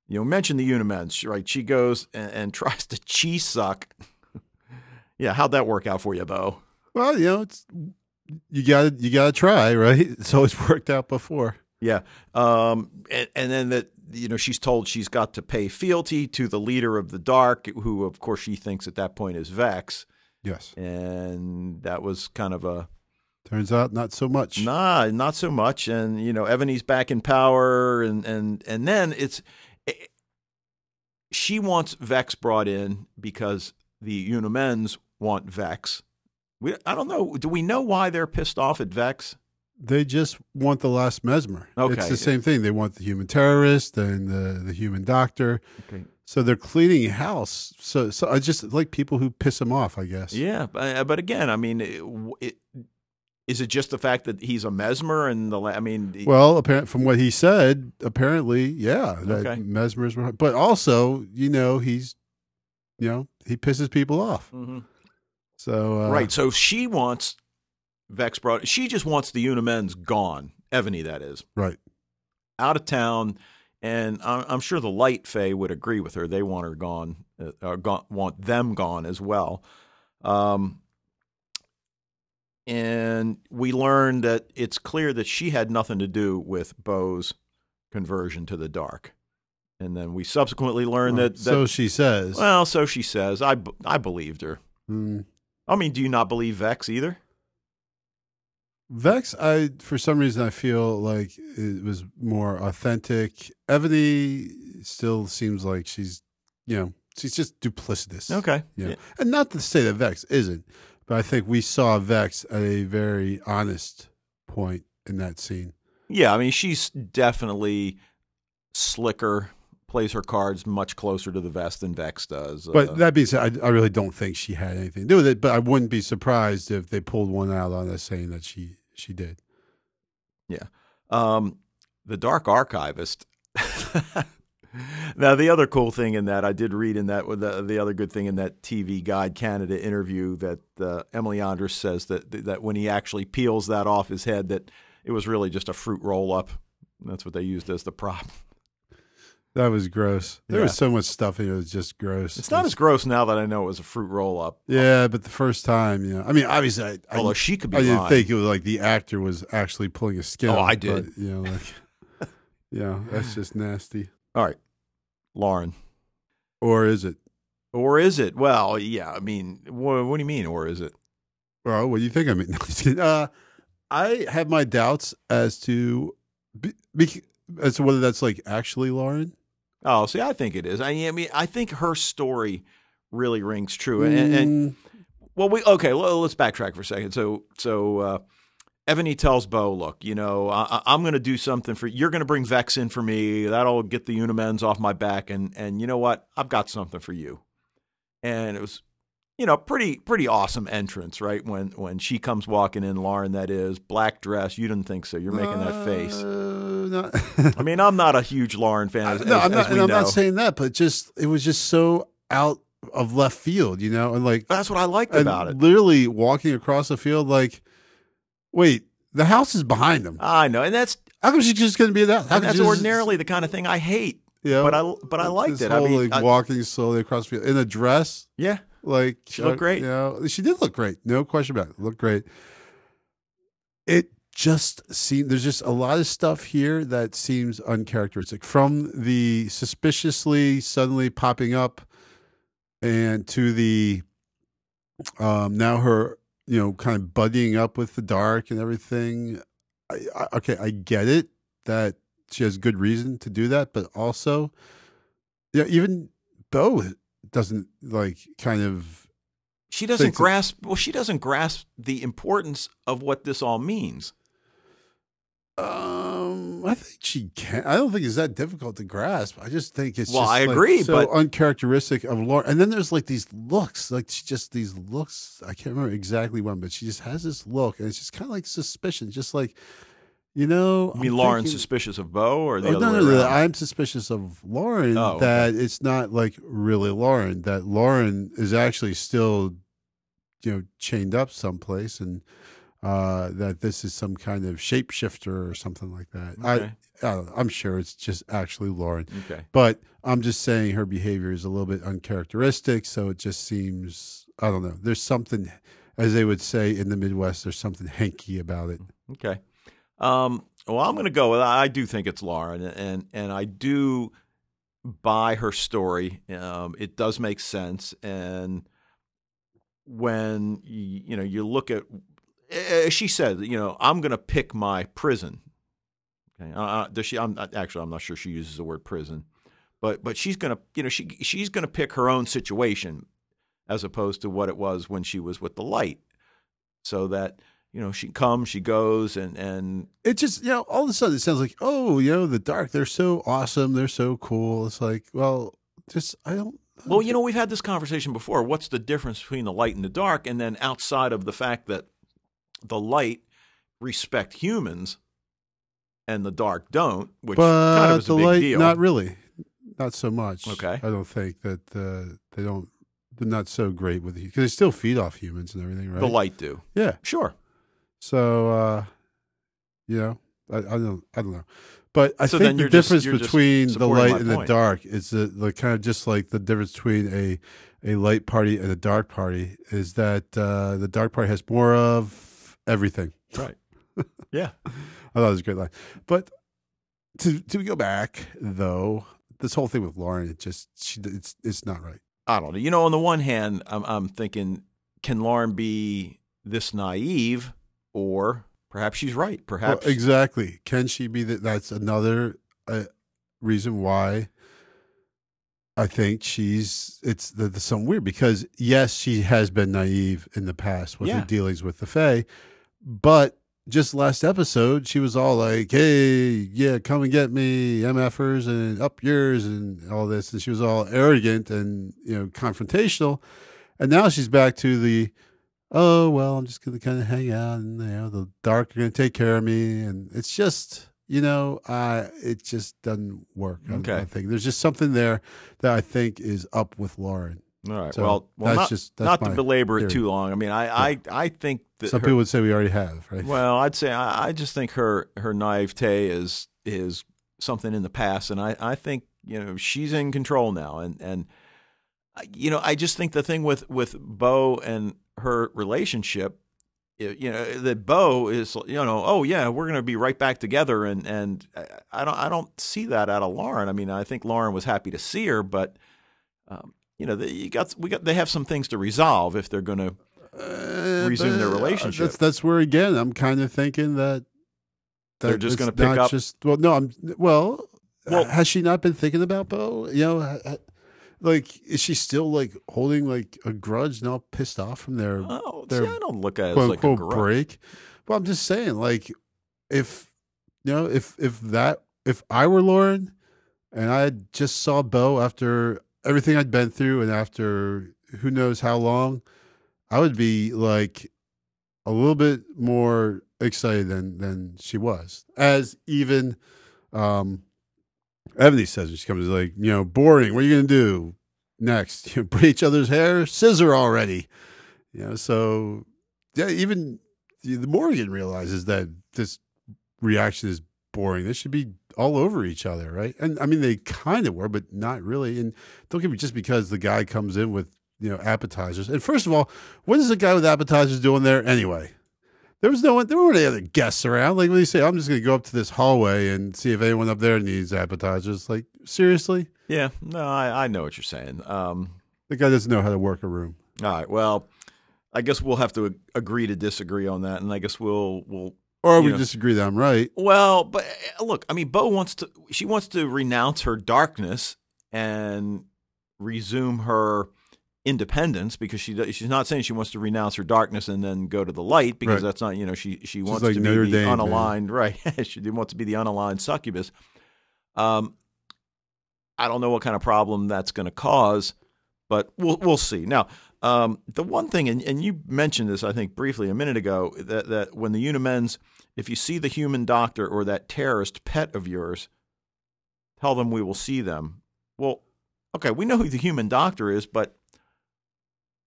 you know, mention the Una Mens, right? She goes and, and <laughs> tries to chi suck. <laughs> yeah, how'd that work out for you, Bo? Well, you know, it's you got you got to try, right? <laughs> It's always worked out before. Yeah, um, and, and then that you know she's told she's got to pay fealty to the leader of the dark, who of course she thinks at that point is Vex, Yes. and that was kind of a Turns out not so much. Nah, not so much. And you know, Ebony's back in power, and and and then it's it, she wants Vex brought in because the Una Mens want Vex. We I don't know. Do we know why they're pissed off at Vex? They just want the last mesmer. Okay. It's the same thing. They want the human terrorist and the, the human doctor. Okay. So they're cleaning house. So so I just like people who piss them off, I guess. Yeah, but, but again, I mean, it, it, is it just the fact that he's a mesmer and the? I mean, Well, apparent from what he said, apparently, yeah, that Okay. mesmers were. But also, you know, he's, you know, he pisses people off. Mhm. So uh, right. So she wants Vex brought. She just wants the Una Mens gone. Ebony, that is. right. out of town, and I'm, I'm sure the Light Fae would agree with her. They want her gone, uh, gone, want them gone as well. Um, and we learned that it's clear that she had nothing to do with Bo's conversion to the dark. And then we subsequently learned that, that so she says. well, so she says. I, I believed her. Mm. I mean, do you not believe Vex either? Vex, I for some reason I feel like it was more authentic. Ebony still seems like she's, you know, she's just duplicitous. Okay. Yeah. And not to say that Vex isn't, but I think we saw Vex at a very honest point in that scene. Yeah, I mean, she's definitely slicker, plays her cards much closer to the vest than Vex does. But Uh, that being said, I, I really don't think she had anything to do with it. But I wouldn't be surprised if they pulled one out on us saying that she she did. Yeah, um, the Dark Archivist. <laughs> now, the other cool thing in that, I did read in that, the, the other good thing in that TV Guide Canada interview that uh, Emily Andras says that, that when he actually peels that off his head, that it was really just a fruit roll up. That's what they used as the prop. <laughs> That was gross. There Yeah. was so much stuff in it was just gross. It's not as gross now that I know it was a fruit roll up. yeah, but the first time, you know, I mean, obviously, I, I, Although she could be I didn't think it was like the actor was actually pulling a skin. Oh, I did. But, you know, like, <laughs> yeah, that's just nasty. All right, Lauren. Or is it? Or is it? Well, yeah. I mean, what, what do you mean? Or is it? Well, what do you think? I mean, <laughs> no, just kidding. uh, I have my doubts as to be, be, as to whether that's like actually Lauren. Oh, see, I think it is. I, I mean, I think her story really rings true. And, and Mm, well, we okay. Let's backtrack for a second. So, so uh, Ebony tells Bo, "Look, you know, I, I'm going to do something for you're going to bring Vex in for me. That'll get the Una Mens off my back, and and you know what? I've got something for you." And it was, you know, pretty pretty awesome entrance, right? When when she comes walking in, Lauren, that is black dress. You didn't think so? You're making that face. uh, I mean, I'm not a huge Lauren fan. <laughs> As, no, as- I'm not. and I'm know. not saying that, but just it was just so out of left field, you know, and like That's what I liked about it. Literally walking across the field, like, wait, the house is behind them. I know, and that's How come she's just going to be that? How that's she just- ordinarily the kind of thing I hate. Yeah, But I but I liked this it. I mean, like I- walking slowly across the field in a dress. yeah, Like She looked uh, great. You know, she did look great. No question about it. Looked great. It just seemed there's just a lot of stuff here that seems uncharacteristic. From the suspiciously suddenly popping up and to the um now her, you know, kind of buddying up with the dark and everything. I, I, okay, I get it that she has good reason to do that, but also, yeah, even Bo doesn't like kind of. She doesn't grasp. Well, she doesn't grasp the importance of what this all means. Um, I think she can. I don't think it's that difficult to grasp. I just think it's Well, just, I like, agree, so but- uncharacteristic of laura And then there's like these looks, like she just these looks. I can't remember exactly one, but she just has this look, and it's just kind of like suspicion, just like you know. I mean, I'm Lauren's thinking- suspicious of Bo, or the Oh, other no, way no, no, around? I'm suspicious of Lauren Oh, okay. that it's not like really Lauren. That Lauren is actually still, you know, chained up someplace, and uh, that this is some kind of shapeshifter or something like that. Okay. I, I I'm sure it's just actually Lauren, okay. but I'm just saying her behavior is a little bit uncharacteristic. So it just seems I don't know. There's something, as they would say in the Midwest, there's something hanky about it. Okay. Um, well, I'm going to go with. I do think it's Lauren, and and I do buy her story. Um, it does make sense, and when you, you know you look at, as she said, you know, I'm going to pick my prison. Okay. Uh, uh, does she? I'm not, actually. I'm not sure she uses the word prison, but but she's going to, you know, she she's going to pick her own situation, as opposed to what it was when she was with the light, so that you know she comes, she goes, and and it just you know all of a sudden it sounds like oh you know the dark they're so awesome they're so cool it's like well just i don't I don't Well, you know, we've had this conversation before. What's the difference between the light and the dark? And then outside of the fact that the light respect humans and the dark don't, which but kind of is the a big light deal. not really not so much Okay. i don't think that uh, they don't they're not so great with because they still feed off humans and everything right The light do. yeah Sure. So uh you know i, I don't i don't know but I So think the difference just between the light and the dark is the, the kind of just like the difference between a a light party and a dark party is that uh, the dark party has more of everything. Right. <laughs> Yeah. I thought it was a great line. But to to go back though, this whole thing with Lauren, it just she it's it's not right. I don't know. You know, on the one hand, I'm, I'm thinking, can Lauren be this naive, or perhaps she's right? Well, Perhaps exactly. Can she be that? That's another uh, reason why I think she's it's the, the something weird because yes, she has been naive in the past with Yeah. her dealings with the Fae, but just last episode she was all like, "Hey, yeah, come and get me, MFers and up yours and all this," and she was all arrogant and you know confrontational, and now she's back to the oh well i'm just gonna kind of hang out and you know the dark are gonna take care of me and it's just you know uh it just doesn't work I- Okay. I, think there's just something there that i think is up with lauren All right. So well, well, that's not, just- that's not to belabor it too long. I mean, I, I, I think that some her- people would say we already have right Well, I'd say I, I just think her her naivete is is something in the past, and I, I think you know she's in control now, and and uh, you know I just think the thing with with Bo and her relationship, you know that Bo is you know oh yeah we're gonna be right back together, and and I- don't I don't see that out of Lauren. I mean I think Lauren was happy to see her, but. Um, you know, they, you got we got they have some things to resolve if they're going to Uh, resume their but, uh, relationship. that's that's where again i'm kind of thinking that, that They're just gonna pick up- just well no i'm well, Well- has she not been thinking about bo you know ha- ha- like is she still like holding like a grudge and all pissed off from their Oh, their see, I don't look at it as quote like a unquote grudge. break. Well, I'm just saying, like, if you know, if if that if I were Lauren and I just saw Bo after everything I'd been through and after who knows how long, I would be like a little bit more excited than than she was. As even um Ebony says when she comes like, you know, boring, what are you gonna do next? <laughs> You know, braid each other's hair, scissor already. You know, so yeah, even the Morrigan realizes that this reaction is boring. They should be all over each other, right? And I mean, they kind of were, but not really. And don't get me just because the guy comes in with you know appetizers. And first of all, what is the guy with appetizers doing there anyway? There was no one. There weren't any other guests around. Like when you say, "I'm just going to go up to this hallway and see if anyone up there needs appetizers." Like seriously, Yeah, no, I, I know what you're saying. Um, the guy doesn't know how to work a room. all right, well, I guess we'll have to agree to disagree on that, and I guess we'll we'll Or we know. disagree that I'm right. Well, but uh, look, I mean, Bo wants to. She wants to renounce her darkness and resume her independence because she she's not saying she wants to renounce her darkness and then go to the light because Right. that's not you know she she wants like to Notre be the Dame, man. unaligned <laughs> right she wants to be the unaligned succubus. Um, I don't know what kind of problem that's going to cause, but we'll we'll see. Now, um, the one thing, and, and you mentioned this, I think, briefly a minute ago, that that when the Una Mens, if you see the human doctor or that terrorist pet of yours, tell them we will see them. Well, okay, we know who the human doctor is, but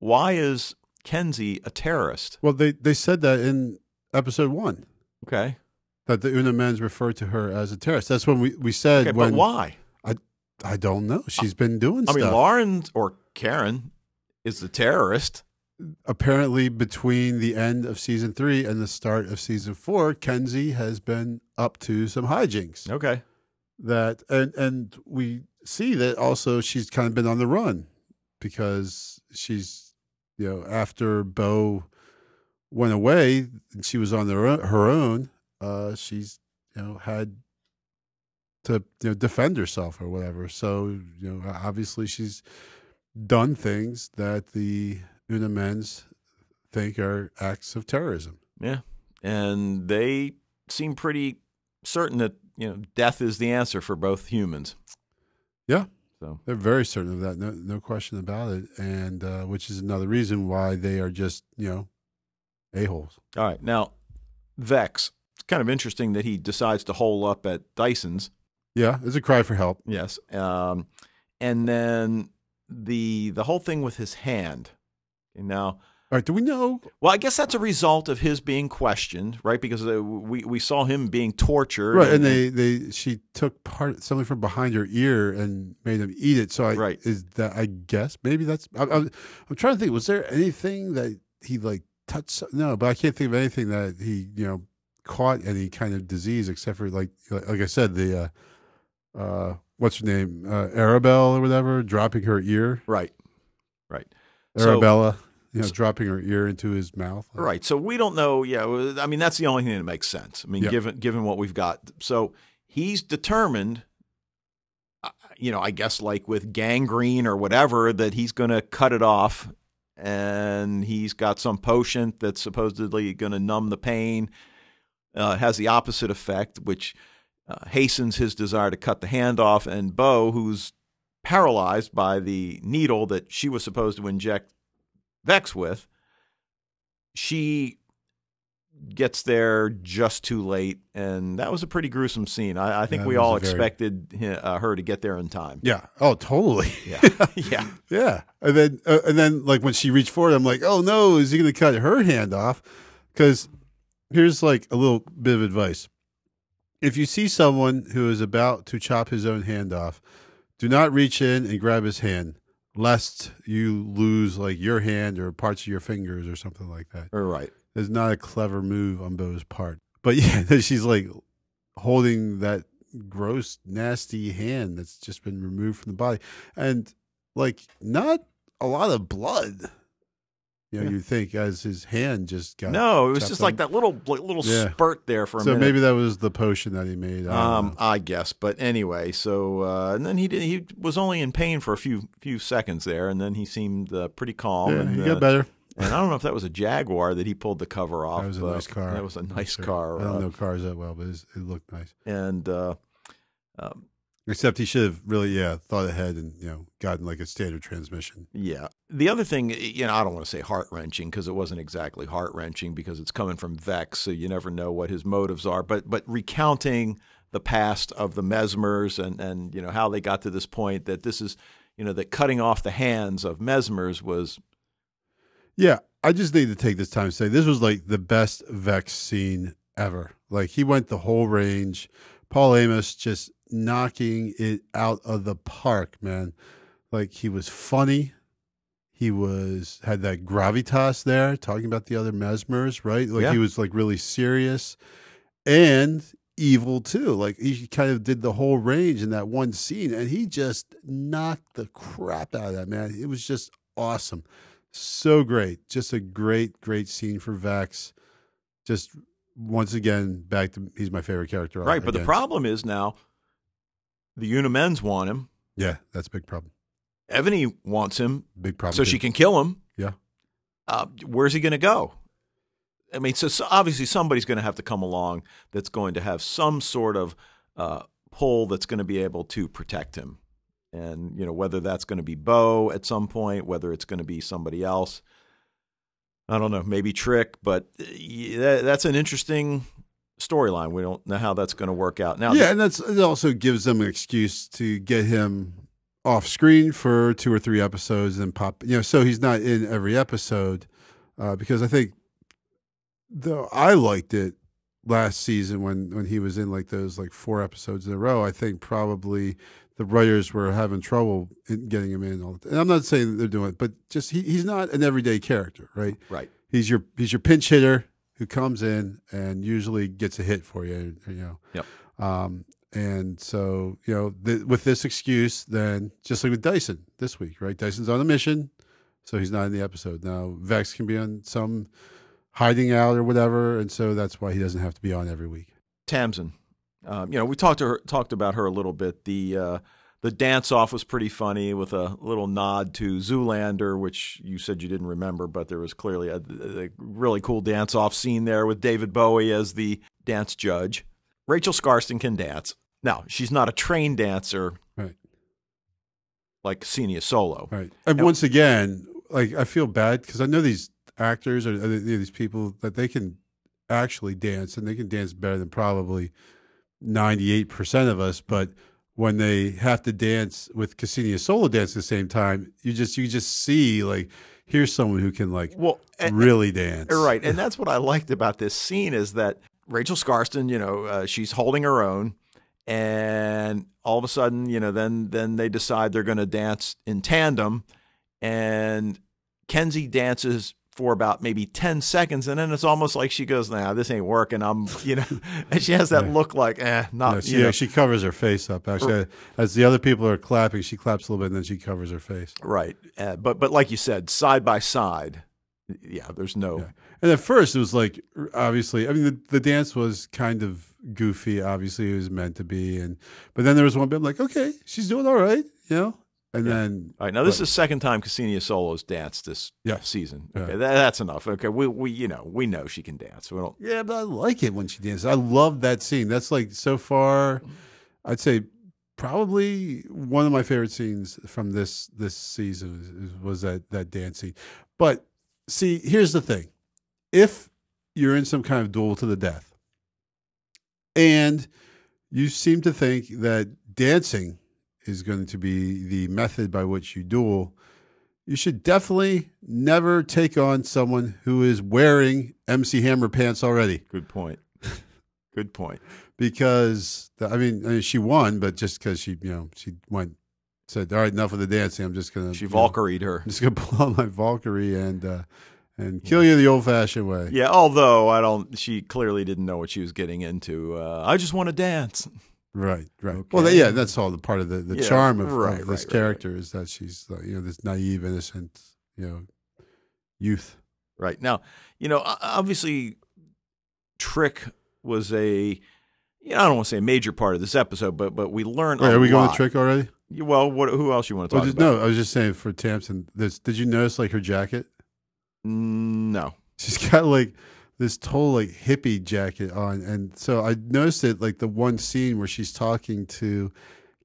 why is Kenzi a terrorist? Well, they, they said that in episode one Okay, that the Una Mens referred to her as a terrorist. That's when we, we said okay, when but why? I I don't know. She's been doing I stuff. mean, Lauren or Karen is the terrorist. Apparently, between the end of season three and the start of season four, Kenzi has been up to some hijinks. Okay, that and and we see that also she's kind of been on the run because she's you know after Bo went away and she was on her own, her own uh she's you know had to you know defend herself or whatever so you know obviously she's done things that the Una Mens think are acts of terrorism yeah, and they seem pretty certain that you know death is the answer for both humans. Yeah. So They're very certain of that, no, no question about it, and uh, which is another reason why they are just you know a holes. all right, now Vex. It's kind of interesting that he decides to hole up at Dyson's. Yeah, it's a cry for help. Yes. Um, and then the the whole thing with his hand. Okay, now, All right, do we know? well, I guess that's a result of his being questioned, right? Because uh, we we saw him being tortured, Right, and they they she took part something from behind her ear and made him eat it. So I Right. is that I guess maybe that's I'm, I'm, I'm trying to think. Was there anything that he like touched? No, but I can't think of anything that he you know caught any kind of disease except for like like I said the uh, uh what's her name uh, Arabelle or whatever dropping her ear right, right. So- Arabella you know dropping her ear into his mouth. Right. So we don't know. Yeah. I mean, that's the only thing that makes sense. I mean, Yeah. given given what we've got, so he's determined. uh, You know, I guess like with gangrene or whatever, that he's going to cut it off, and he's got some potion that's supposedly going to numb the pain. Uh, has the opposite effect, which uh, hastens his desire to cut the hand off. And Bo, who's paralyzed by the needle that she was supposed to inject Vex with, she gets there just too late, and that was a pretty gruesome scene. I, I think That we all very- expected uh, her to get there in time. Yeah. Oh, totally. Yeah, <laughs> yeah, Yeah, and then uh, and then like when she reached forward, I'm like, oh no, is he going to cut her hand off? Because here's like a little bit of advice: if you see someone who is about to chop his own hand off, do not reach in and grab his hand, lest you lose like your hand or parts of your fingers or something like that. All right. It's not a clever move on Bo's part. But <laughs> yeah, she's like holding that gross, nasty hand that's just been removed from the body. And like not a lot of blood. You know, Yeah. you'd think as his hand just got No, it was just like that little little Yeah. spurt there for a So minute. maybe that was the potion that he made. I um, know. I guess, but anyway, so uh, and then he did. He was only in pain for a few few seconds there, and then he seemed uh, pretty calm. yeah, and, he uh, got better. and I don't know if that was a Jaguar that he pulled the cover off. That was a nice car. That was a nice sure. car. I don't uh, know cars that well, but it looked nice. And uh, um, Except he should have really, yeah, thought ahead and you know gotten like a standard transmission. Yeah. The other thing, you know, I don't want to say heart wrenching because it wasn't exactly heart wrenching because it's coming from Vex, so you never know what his motives are. But but recounting the past of the Mesmers and and you know how they got to this point that this is you know that cutting off the hands of Mesmers was Yeah, I just need to take this time to say this was like the best Vex scene ever. Like he went the whole range. Paul Amos just knocking it out of the park, man. Like he was funny. He was had that gravitas there, talking about the other mesmers, right? Like Yeah. he was like really serious and evil too. Like he kind of did the whole range in that one scene, and he just knocked the crap out of that man. It was just awesome, so great, just a great, great scene for Vex. Just once again, back to he's my favorite character. Right, but the problem is now the Una Mens want him. yeah, that's a big problem. Ebony wants him Big problem. so too. she can kill him. Yeah. Uh, where's he going to go? I mean, so, so obviously somebody's going to have to come along that's going to have some sort of uh, pull that's going to be able to protect him, and you know whether that's going to be Bo at some point, whether it's going to be somebody else. I don't know, maybe Trick, but uh, that's an interesting storyline. We don't know how that's going to work out. Now, yeah, and that's it. Also gives them an excuse to get him off screen for two or three episodes and pop. You know, so he's not in every episode uh, because I think though I liked it last season when when he was in like those like four episodes in a row. I think probably the writers were having trouble in getting him in all the time. And I'm not saying they're doing it, but just he, he's not an everyday character, right? right. He's your he's your pinch hitter who comes in and usually gets a hit for you. You know. Yep. Um, and so you know, th- with this excuse, then just like with Dyson this week, right? Dyson's on a mission, so he's not in the episode now. Vex can be on some hiding out or whatever, and so that's why he doesn't have to be on every week. Tamsin. Um, you know, we talked to her, talked about her a little bit. The uh, the dance off was pretty funny with a little nod to Zoolander, which you said you didn't remember, but there was clearly a, a really cool dance off scene there with David Bowie as the dance judge. Rachel Skarsten can dance. Now, she's not a trained dancer Right. like Ksenia Solo. Right. And Now- once again, like I feel bad because I know these actors or uh, these people that they can actually dance and they can dance better than probably 98% of us. But when they have to dance with Ksenia Solo dance at the same time, you just, you just see like, here's someone who can like Well, and- really dance. Right, and <laughs> that's what I liked about this scene is that Rachel Skarsten, you know, uh, she's holding her own, and all of a sudden, you know, then then they decide they're going to dance in tandem, and Kenzi dances for about maybe 10 seconds and then it's almost like she goes nah this ain't working i'm you know <laughs> and she has that Yeah. look like eh not Yeah, she, you know, she covers her face up. Actually, as the other people are clapping, she claps a little bit and then she covers her face. right uh, but but like you said side by side yeah there's no Yeah. And at first, it was like obviously. I mean, the, the dance was kind of goofy. Obviously, it was meant to be, and but then there was one bit I'm like, okay, she's doing all right, you know. And Yeah. then All right, now this But- is the second time Ksenia Solo's danced this Yeah. season. Yeah. Okay, that, that's enough. Okay, we we you know we know she can dance. We don't. yeah, but I like it when she dances. I love that scene. That's like so far, I'd say probably one of my favorite scenes from this this season was that that dance scene. But see, here's the thing: if you're in some kind of duel to the death, and you seem to think that dancing is going to be the method by which you duel, you should definitely never take on someone who is wearing MC Hammer pants already Good point. Good point. because the, I, mean, I mean, she won, but just because she, you know, she went said, "All right, enough of the dancing. I'm just gonna She Valkyried her. I'm just gonna <laughs> pull out my Valkyrie and uh, and kill you the old-fashioned way." Yeah, although I don't. She clearly didn't know what she was getting into. Uh, I just want to dance. Right, right. Okay. Well, yeah, that's all the part of the, the Yeah, charm of, right, of this right, character is that she's uh, you know this naive, innocent, you know, youth. Right now, you know, obviously, Trick was a. You know, I don't want to say a major part of this episode, but but we learned. Wait, a are we going to trick already? Well, what? Who else you want to Well, talk just, about? no, I was just saying for Tamsin. This, did you notice like her jacket? No. She's got like this total like hippie jacket on, and so I noticed it like the one scene where she's talking to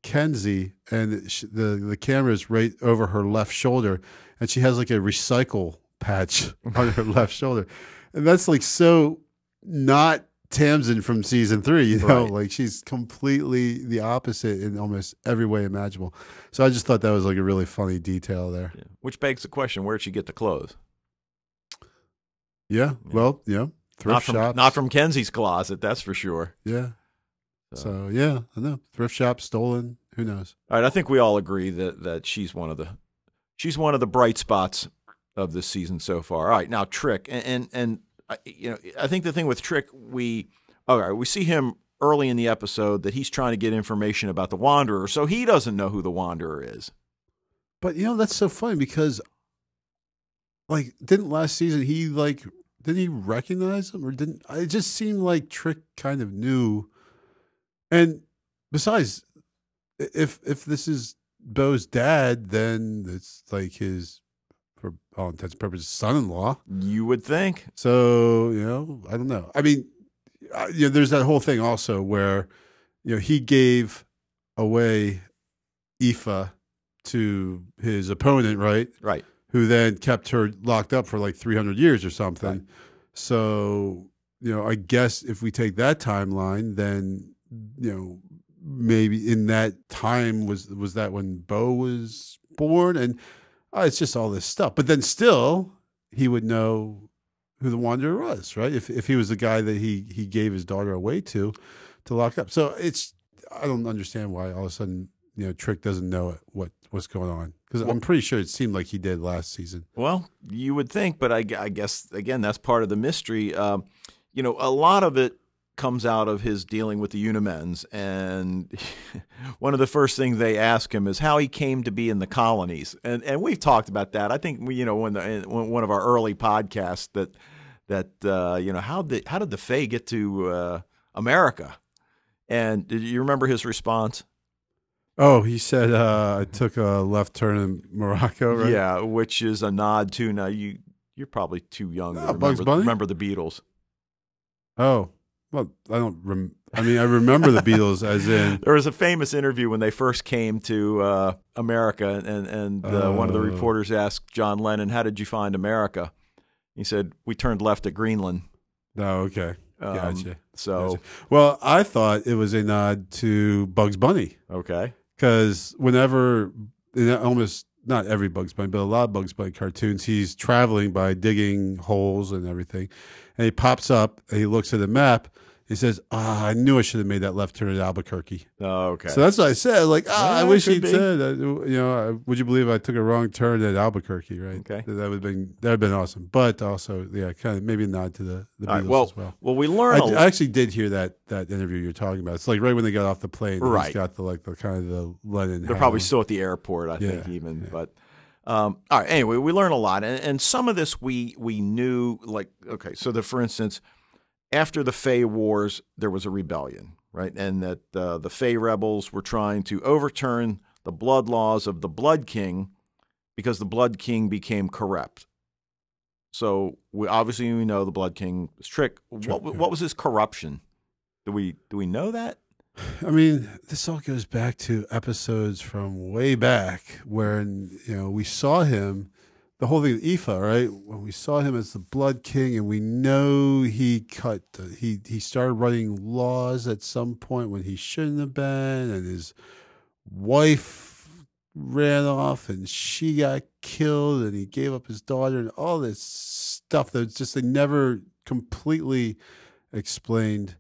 Kenzi, and sh the the camera is right over her left shoulder, and she has like a recycle patch <laughs> on her left shoulder, and that's like so not Tamsin from season three, you know, Right. like she's completely the opposite in almost every way imaginable. So I just thought that was like a really funny detail there. Yeah. Which begs the question: Where'd she get the clothes? Yeah, well, yeah, thrift Not from shops, not from Kenzi's closet, that's for sure. yeah. So- So yeah, I know thrift shop stolen. Who knows? All right, I think we all agree that that she's one of the she's one of the bright spots of this season so far. All right, now Trick and and, and I, you know I think the thing with Trick we all right we see him early in the episode that he's trying to get information about the Wanderer, so he doesn't know who the Wanderer is. But you know that's so funny because, like, didn't last season he like did he recognize him or didn't? It just seemed like Trick kind of knew. And besides, if if this is Bo's dad, then it's like his, for all intents and purposes, son-in-law. You would think. So you know, I don't know. I mean, you know, there's that whole thing also where you know he gave away Aoife to his opponent, right? Right. Who then kept her locked up for like 300 years or something. Right. So you know, I guess if we take that timeline, then you know maybe in that time was was that when Bo was born, and uh, it's just all this stuff. But then still, he would know who the Wanderer was, right? If if he was the guy that he he gave his daughter away to to lock up. So it's I don't understand why all of a sudden you know Trick doesn't know what what's going on because I'm pretty sure it seemed like he did last season. Well, you would think, but I, I guess again that's part of the mystery. Um, you know, a lot of it comes out of his dealing with the Una Mens, and <laughs> one of the first things they ask him is how he came to be in the colonies, and and we've talked about that. I think we, you know, when the when one of our early podcasts that that uh, you know how did how did the Fae get to uh, America, and did you remember his response? Oh, he said uh, I took a left turn in Morocco, right? Yeah, which is a nod to now you. You're probably too young to Bugs remember, remember the Beatles. Oh, well, I don't. Rem- I mean, I remember the Beatles as in. <laughs> There was a famous interview when they first came to uh, America, and and uh, one of the Oh. reporters asked John Lennon, "How did you find America?" He said, "We turned left at Greenland." No, okay, Um, gotcha. So Gotcha. Well, I thought it was a nod to Bugs Bunny okay, because whenever, almost not every Bugs Bunny, but a lot of Bugs Bunny cartoons, he's traveling by digging holes and everything, and he pops up and he looks at the map. He says, "Ah, I knew I should have made that left turn at Albuquerque." oh, okay. So that's what I said. Like, ah, I wish he'd be. said, uh, you know, would you believe I took a wrong turn at Albuquerque? Right. Okay. That would have been that would have been awesome. But also, yeah, kind of maybe a nod to the the Beatles right, well, as well. well, we I, learn. a I actually did hear that that interview you're talking about. It's like right when they got off the plane. Right. He's got the like the kind of the Lennon. They're probably still at the airport, I Yeah, think, even. But um, all right. Anyway, we learn a lot, and, and some of this we we knew. Like, okay, so that for instance, after the Fae Wars, there was a rebellion, right, and that uh, the Fae rebels were trying to overturn the blood laws of the Blood King because the Blood King became corrupt. So we obviously we know the Blood King was Trick. What, what was his corruption? Do we do we know that? I mean, this all goes back to episodes from way back when you know we saw him. The whole thing with Aoife, right? When we saw him as the Blood King, and we know he cut, the, he he started writing laws at some point when he shouldn't have been, and his wife ran off, and she got killed, and he gave up his daughter, and all this stuff that was just they never completely explained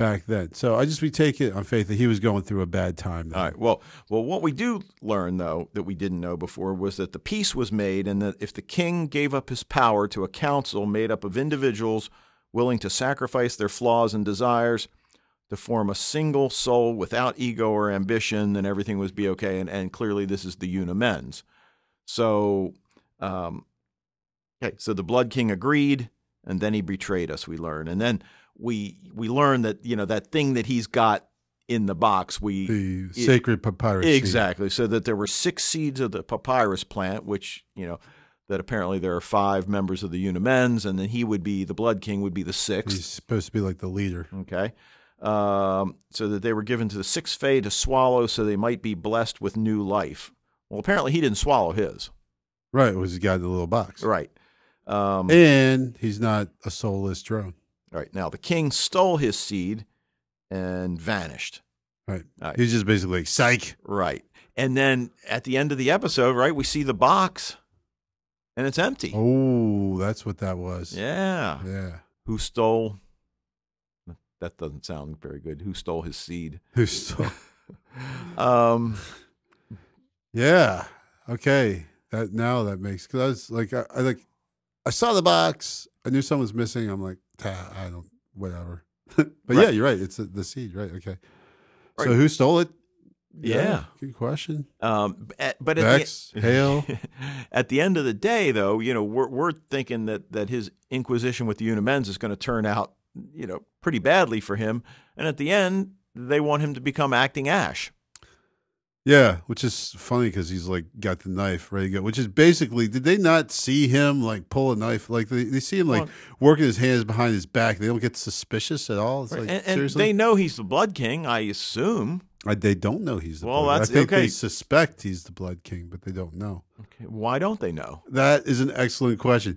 back then. So I just we take it on faith that he was going through a bad time. Then. All right. Well, well, what we do learn though that we didn't know before was that the peace was made, and that if the king gave up his power to a council made up of individuals willing to sacrifice their flaws and desires to form a single soul without ego or ambition, then everything would be okay. And, and clearly, this is the Una Mens. So, um, okay. So the Blood King agreed, and then he betrayed us. We learn, and then we we learn that you know that thing that he's got in the box. We The it- sacred papyrus. seed. Exactly. So that there were six seeds of the papyrus plant, which, you know, that apparently there are five members of the Una Mens, and then he would be, the Blood King would be the sixth. He's supposed to be like the leader. Okay. Um, so that they were given to the six Fae to swallow so they might be blessed with new life. Well, apparently he didn't swallow his. Right. Was the guy in the little box. Right. Um, And he's not a soulless drone. Right. Now, the king stole his seed and vanished. Right. All right. He's just basically psych. Right. And then at the end of the episode, right, we see the box and it's empty. Oh, that's what that was. Yeah. Yeah. Who stole? That doesn't sound very good. Who stole his seed? <laughs> Who stole <laughs> Um, yeah. Okay. That now that makes because I was like I, I like I saw the box. I knew someone was missing. I'm like, "Ah, I don't whatever. <laughs> but Right. yeah, you're right. It's the, the seed, right? Okay. So who stole it? Yeah. good question. Um, at- but at Vex, the, Hale. <laughs> at the end of the day, though, you know, we're we're thinking that that his inquisition with the Una Mens is going to turn out, you know, pretty badly for him. And at the end, they want him to become acting Ash. Yeah, which is funny because he's like got the knife ready to go. Which is basically, did they not see him like pull a knife? Like they, they see him like Well- working his hands behind his back. They don't get suspicious at all. It's like and and seriously, they know he's the Blood King, I assume. I, they don't know he's the. Well, blood. that's- I think okay. they suspect he's the Blood King, but they don't know. Okay, why don't they know? That is an excellent question.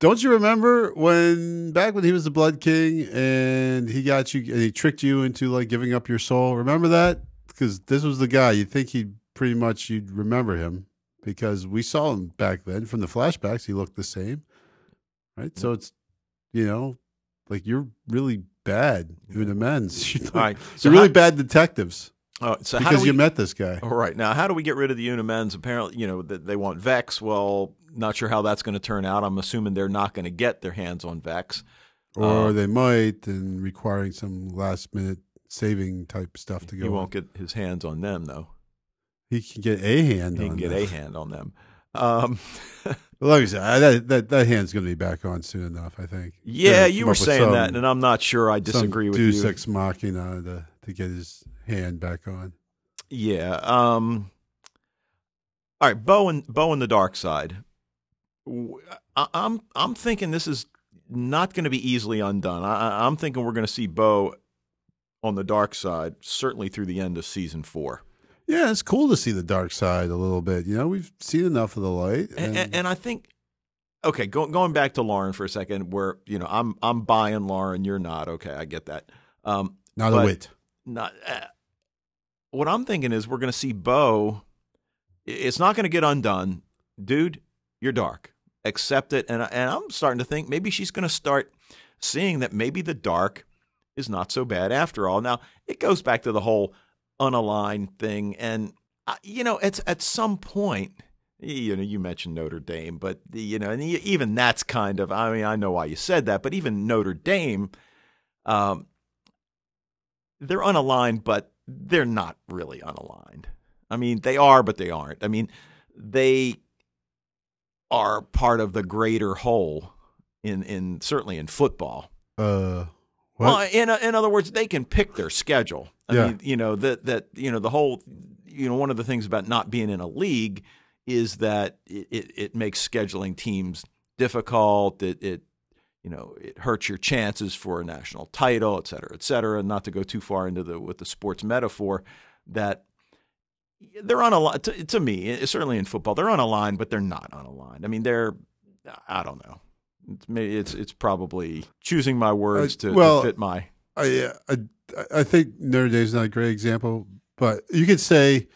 Don't you remember when back when he was the Blood King and he got you and he tricked you into like giving up your soul? Remember that? Because this was the guy. You think he'd pretty much you'd remember him because we saw him back then from the flashbacks. He looked the same, right? So it's you know like you're really bad in amends. <laughs> You're, All right, you're so really bad detectives Oh, so how because do we, you met this guy. All right. Now, how do we get rid of the Una Mens? Apparently, you know, that they want Vex. Well, not sure how that's going to turn out. I'm assuming they're not going to get their hands on Vex. Or Uh, they might, and requiring some last minute saving type stuff to go. He won't get his hands on them, though. He can get a hand He on can get them. a hand on them. Um, <laughs> Well, like I said, that that that hand's going to be back on soon enough. I think. yeah, you were saying that, and I'm not sure I disagree with Deus you. ex machina to to get his hand back on. Yeah. Um, all right, Bo and Bo and the dark side. I, am I'm thinking this is not going to be easily undone. I, I'm thinking we're going to see Bo on the dark side certainly through the end of season four. Yeah, it's cool to see the dark side a little bit. You know, we've seen enough of the light. And, and, and I think, okay, go, going back to Lauren for a second, where you know I'm I'm buying Lauren, you're not. Okay, I get that. Um, not a wit. not uh, what I'm thinking is we're going to see Bo. It's not going to get undone, dude. You're dark. Accept it, and and I'm starting to think maybe she's going to start seeing that maybe the dark is not so bad after all. Now it goes back to the whole unaligned thing, and uh, you know, it's at some point. You know, you mentioned Notre Dame, but the, you know, and even that's kind of. I mean, I know why you said that, but even Notre Dame, um, they're unaligned, but they're not really unaligned. I mean, they are, but they aren't. I mean, they are part of the greater whole in in certainly in football. Uh, what? Well, in in other words, they can pick their schedule. I Yeah. mean, you know that that you know the whole you know one of the things about not being in a league is that it it, it makes scheduling teams difficult. It it you know it hurts your chances for a national title, et cetera, et cetera. Not to go too far into the with the sports metaphor that they're unaligned to, to me. Certainly in football, they're on a line, but they're not on a line. I mean, they're I don't know. It's, maybe it's it's probably choosing my words Uh, to, well, to fit my. I, I I think Notre Dame's not a great example, but you could say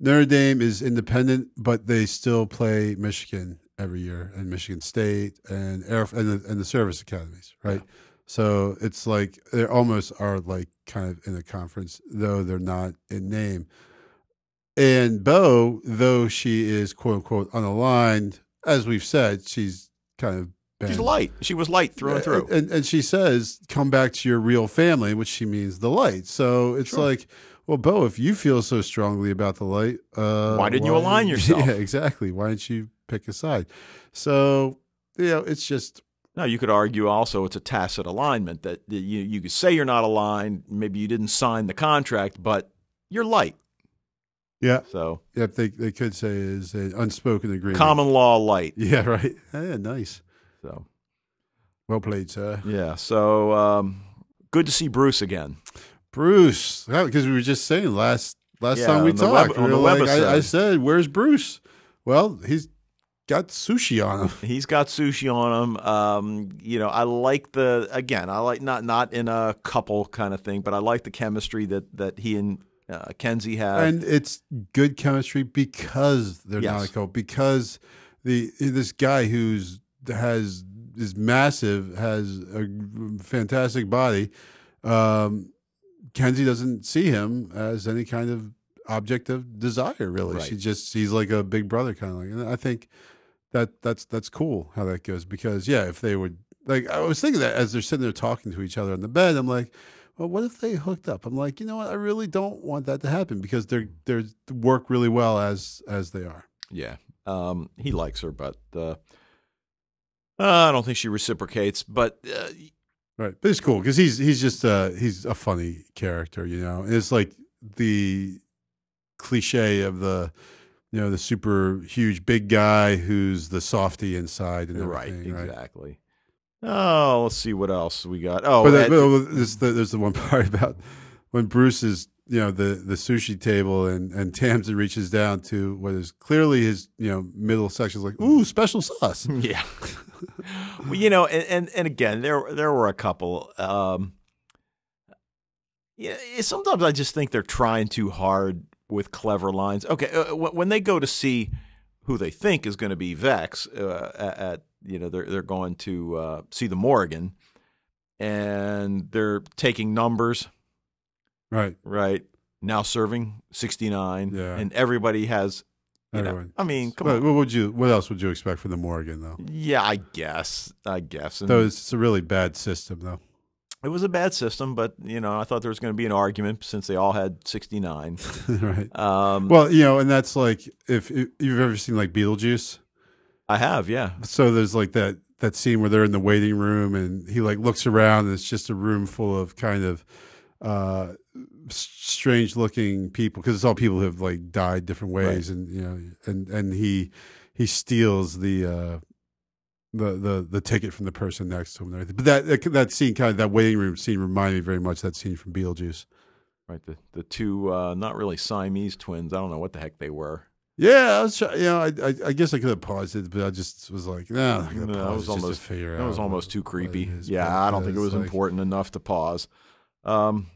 Notre Dame is independent, but they still play Michigan every year and Michigan State and Air and the, and the service academies, right? So it's like they almost are like kind of in a conference, though they're not in name. And Bo, though she is quote unquote unaligned, as we've said, she's kind of been, She's light. She was light through and through. and, and she says, "Come back to your real family," which she means the light. So it's Sure. like, well, Bo, if you feel so strongly about the light, uh, Why didn't you align <laughs> yourself? Yeah, exactly. Why didn't you pick a side? So you know, it's just No, you could argue also it's a tacit alignment that that you you could say you're not aligned. Maybe you didn't sign the contract, but you're light. yeah. So Yep, they they could say is an unspoken agreement. common law light. <laughs> Yeah, right. Yeah, nice. So Well played, sir. yeah. So um, good to see Bruce again. Bruce, because we were just saying last last Yeah, time we web- talked, on we like. I, I said, "Where's Bruce?" Well, he's got sushi on him. He's got sushi on him. Um, you know, I like the again. I like not not in a couple kind of thing, but I like the chemistry that that he and uh, Kenzi have. and it's good chemistry because they're not a couple. Because the this guy who's has is massive, has a fantastic body. Um, Kenzi doesn't see him as any kind of object of desire. Really, Right. she just sees like a big brother kind of like. And I think that that's that's cool how that goes because yeah, if they would like, I was thinking that as they're sitting there talking to each other on the bed, I'm like. well, what if they hooked up? I'm like, you know what? I really don't want that to happen because they're they're work really well as as they are. Yeah. Um, he likes her, but uh, uh, I don't think she reciprocates. But uh, Right, but it's cool because he's he's just uh he's a funny character, you know. And it's like the cliche of the you know the super huge big guy who's the softy inside and right, everything. Right, exactly. Oh, let's see what else we got. Oh, But, Ed- but there's, the, there's the one <laughs> part about when Bruce is you know the the sushi table and and Tamsin reaches down to what is clearly his you know middle section is like ooh special sauce. <laughs> Yeah. Well, you know, and, and and again, there there were a couple. Um, yeah, sometimes I just think they're trying too hard with clever lines. Okay, uh, when they go to see who they think is going to be Vex uh, at, at you know they're they're going to uh, see the Morrigan, and they're taking numbers Right, right now serving sixty nine, Yeah. and everybody has. You know, I mean, come What, on. what would you? What else would you expect from the Morrigan though? Yeah, I guess. I guess. And Though it's a really bad system though. It was a bad system, but you know, I thought there was going to be an argument since they all had 69. <laughs> right. Um, Well, you know, and that's like if, if you've ever seen like Beetlejuice. I have, yeah. So there's like that that scene where they're in the waiting room and he like looks around and it's just a room full of kind of uh strange looking people because it's all people who have like died different ways and you know and and he he steals the uh the the the ticket from the person next to him and everything. But that that, that scene kind of that waiting room scene reminded me very much of that scene from Beetlejuice. Right, the the two uh, not really Siamese twins. I don't know what the heck they were. Yeah, I was try- you know, I, I I guess I could have paused it, but I just was like, no, I'm No, it was it just to almost that was almost too creepy. is, Yeah, I don't think it was like- important enough to pause. Um,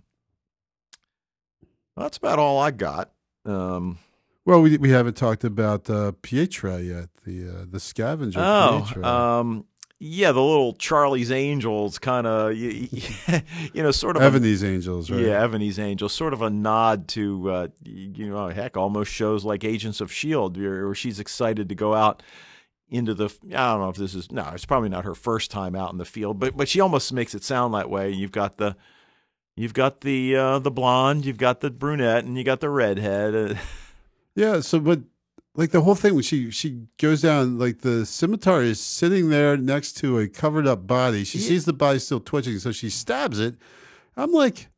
that's about all I got. Um, Well, we we haven't talked about uh, Pietra yet, the uh, the scavenger. oh, Pietra. um, yeah, the little Charlie's Angels kind of, you, <laughs> you know, sort of Evony's Angels, right? Yeah, Evony's Angels, sort of a nod to, uh, you know, heck, almost shows like Agents of S.H.I.E.L.D., where where she's excited to go out into the, I don't know if this is, no, it's probably not her first time out in the field, but but she almost makes it sound that way. You've got the, you've got the uh, the blonde, you've got the brunette, and you got the redhead. Uh, <laughs> Yeah. So, but like the whole thing when she she goes down, like the scimitar is sitting there next to a covered up body. She Yeah. sees the body still twitching, so she stabs it. I'm like,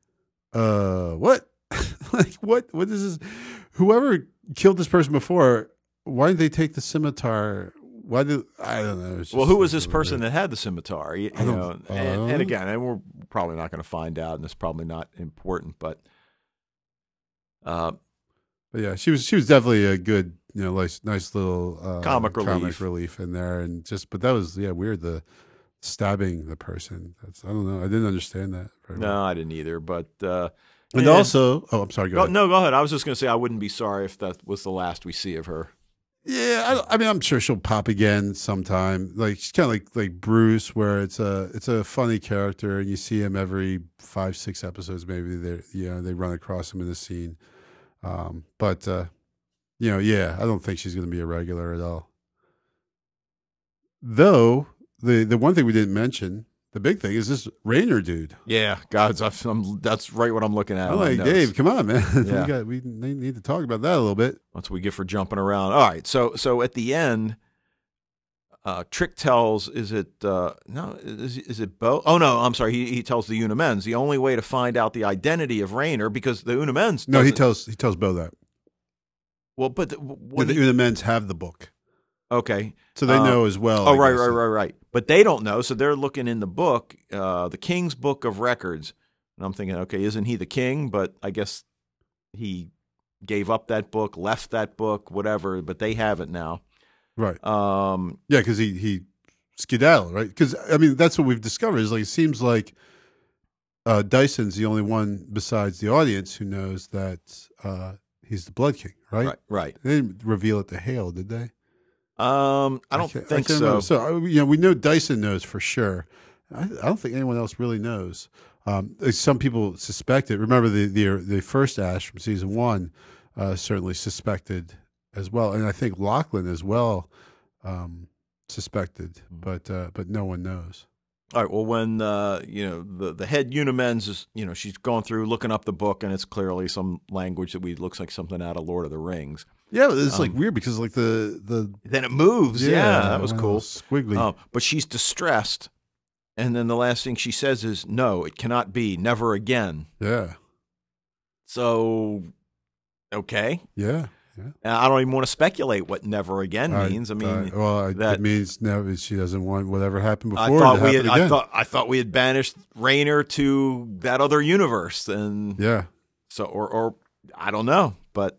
uh, what? <laughs> like what? What is this? Whoever killed this person before, why did they take the scimitar? Why did I don't know? It's well, who was this person that had the scimitar? You, you know, and, uh, and again, and we're probably not going to find out, and it's probably not important, but. Uh, But yeah, she was she was definitely a good, you know, nice nice little uh, Comic relief. comic relief in there, and just but that was yeah weird the stabbing the person. That's I don't know. I didn't understand that. Very no, well. I didn't either, but. Uh, and also oh I'm sorry. Go Go, ahead. no, go ahead. I was just going to say I wouldn't be sorry if that was the last we see of her. Yeah, I, I mean I'm sure she'll pop again sometime. Like she's kind of like like Bruce, where it's a it's a funny character, and you see him every five six episodes. Maybe they you know they run across him in the scene. Um, but uh, you know, yeah, I don't think she's going to be a regular at all. Though the the one thing we didn't mention, the big thing is this Rainer dude. Yeah, God, that's, I'm, that's right what I'm looking at. I'm like. Dave, come on, man. <laughs> Yeah. we got we need to talk about that a little bit. That's what we get for jumping around. All right, so so at the end, uh, Trick tells is it uh, no is, is it Bo? Oh no, I'm sorry. He he tells the Una Mens the only way to find out the identity of Rainer because the Una Mens. No, he tells he tells Bo that. well, but the, what the he- Una Mens have the book, okay. so they Uh, know as well. Oh, I right, guess. right, right, right. But they don't know, so they're looking in the book, uh, the King's Book of Records, and I'm thinking, okay, isn't he the king? But I guess he gave up that book, left that book, whatever. But they have it now. Right. Um, Yeah, because he he skedaddled, right? Because I mean, that's what we've discovered. Is like it seems like uh, Dyson's the only one besides the audience who knows that uh, he's the Blood King, right? right, right. They didn't reveal it to Hale, did they? Um, I don't can't- think can't so. remember. So you know, we know Dyson knows for sure. I, I don't think anyone else really knows. Um, uh, some people suspect it. Remember the the the first Ash from season one uh, certainly suspected as well, and I think Lachlan as well um, suspected, Mm-hmm. but uh, but no one knows. All right. Well, when uh, you know the the head Una Mens is, you know, she's going through looking up the book, and it's clearly some language that we looks like something out of Lord of the Rings. Yeah, it's like Um, weird because like the the Then it moves. Yeah, that was cool. Squiggly. Um, but she's distressed, and then the last thing she says is, "No, it cannot be. Never again." yeah, So, okay. yeah, yeah. I don't even want to speculate what "never again" means. I, mean, well, I- that- it means never. She doesn't want whatever happened I before thought to we had. again. I thought. I thought we had banished Rainer to that other universe, and yeah, so or or I don't know, but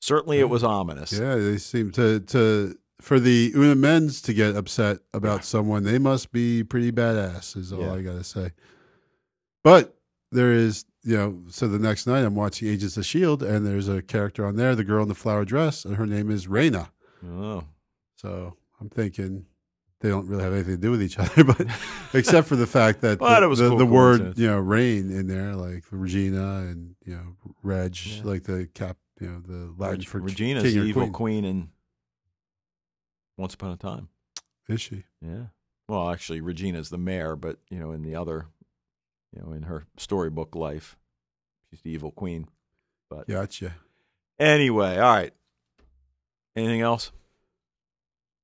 certainly it was ominous. yeah. They seem to to for the Una Mens to get upset about someone. They must be pretty badass. Is all Yeah. I gotta say. But there is, you know, so the next night I'm watching Agents of Shield, and there's a character on there, the girl in the flower dress, and her name is Raina. Oh. So I'm thinking they don't really have anything to do with each <laughs> other, but <laughs> except for the fact that the, the, cool the word, you know, rain in there, like Regina and you know Reg, Yeah. like the cap, you know, the Latin Reg- for Regina's king the evil queen. queen. in Once Upon a Time. Is she? Yeah. Well, actually, Regina's the mayor, but you know, in the other, you know, in her storybook life, she's the evil queen. But Gotcha. anyway, all right. Anything else?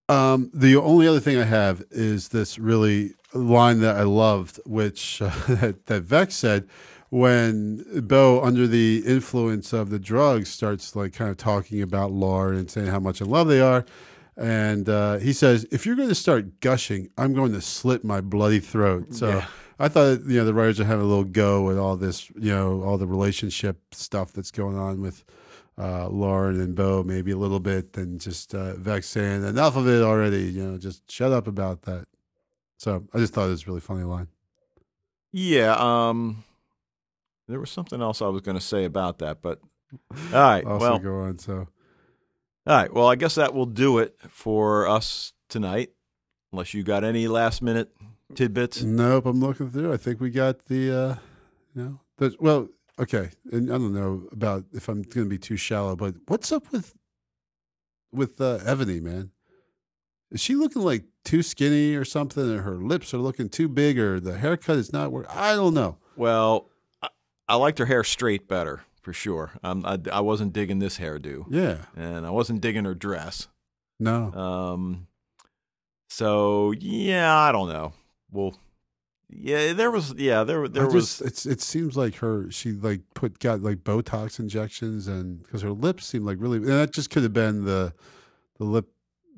Um, the only other thing I have is this really line that I loved, which uh, <laughs> that, that Vex said when Bo, under the influence of the drugs, starts like kind of talking about Lauren and saying how much in love they are. And uh, he says, if you're going to start gushing, I'm going to slit my bloody throat. So Yeah. I thought, you know, the writers are having a little go at all this, you know, all the relationship stuff that's going on with uh, Lauren and Bo, maybe a little bit, and just uh, Vex saying, enough of it already, you know, just shut up about that. So I just thought it was a really funny line. Yeah. Um, there was something else I was going to say about that, but all right. <laughs> Also well, go on. So all right. Well, I guess that will do it for us tonight. Unless you got any last minute tidbits. nope, I'm looking through. I think we got the, uh, you know, the, well, okay. And I don't know about if I'm going to be too shallow, but what's up with with uh, Evony, man? Is she looking like too skinny or something, or her lips are looking too big, or the haircut is not working? I don't know. Well, I, liked her hair straight better for sure. Um, I, I wasn't digging this hairdo, Yeah, and I wasn't digging her dress. no. Um, so yeah, I don't know. Well, yeah, there was yeah there there I was just it's it seems like her she like put got like Botox injections and because her lips seem like really and that just could have been the the lip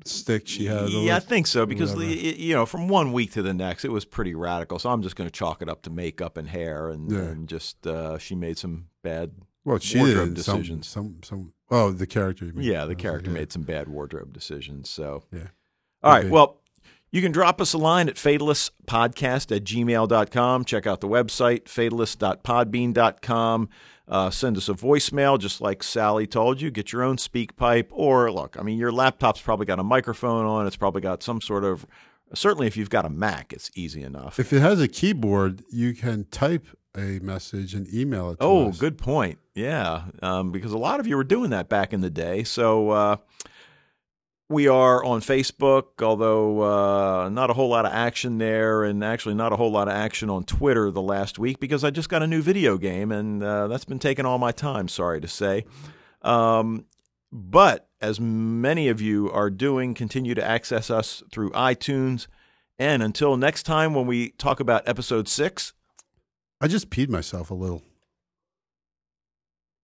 stick she had. yeah, I think so because whatever. you know from one week to the next it was pretty radical. So I'm just going to chalk it up to makeup and hair and, Yeah. and just uh, she made some bad well she wardrobe did some, decisions. some some oh the character. Yeah, the like, character yeah. made some bad wardrobe decisions. So, Yeah. All right. Okay. Well, you can drop us a line at fatalistpodcast at gmail.com. Check out the website, fatalist.podbean.com. Uh, send us a voicemail, just like Sally told you. Get your own SpeakPipe. Or, look, I mean, your laptop's probably got a microphone on. It's probably got some sort of, certainly if you've got a Mac, it's easy enough. If it has a keyboard, you can type a message and email it. To Oh, us. good point. Yeah, um, because a lot of you were doing that back in the day. So uh, we are on Facebook, although uh, not a whole lot of action there, and actually not a whole lot of action on Twitter the last week because I just got a new video game, and uh, that's been taking all my time. Sorry to say. Um, but as many of you are doing, continue to access us through iTunes. And until next time, when we talk about episode six, I just peed myself a little.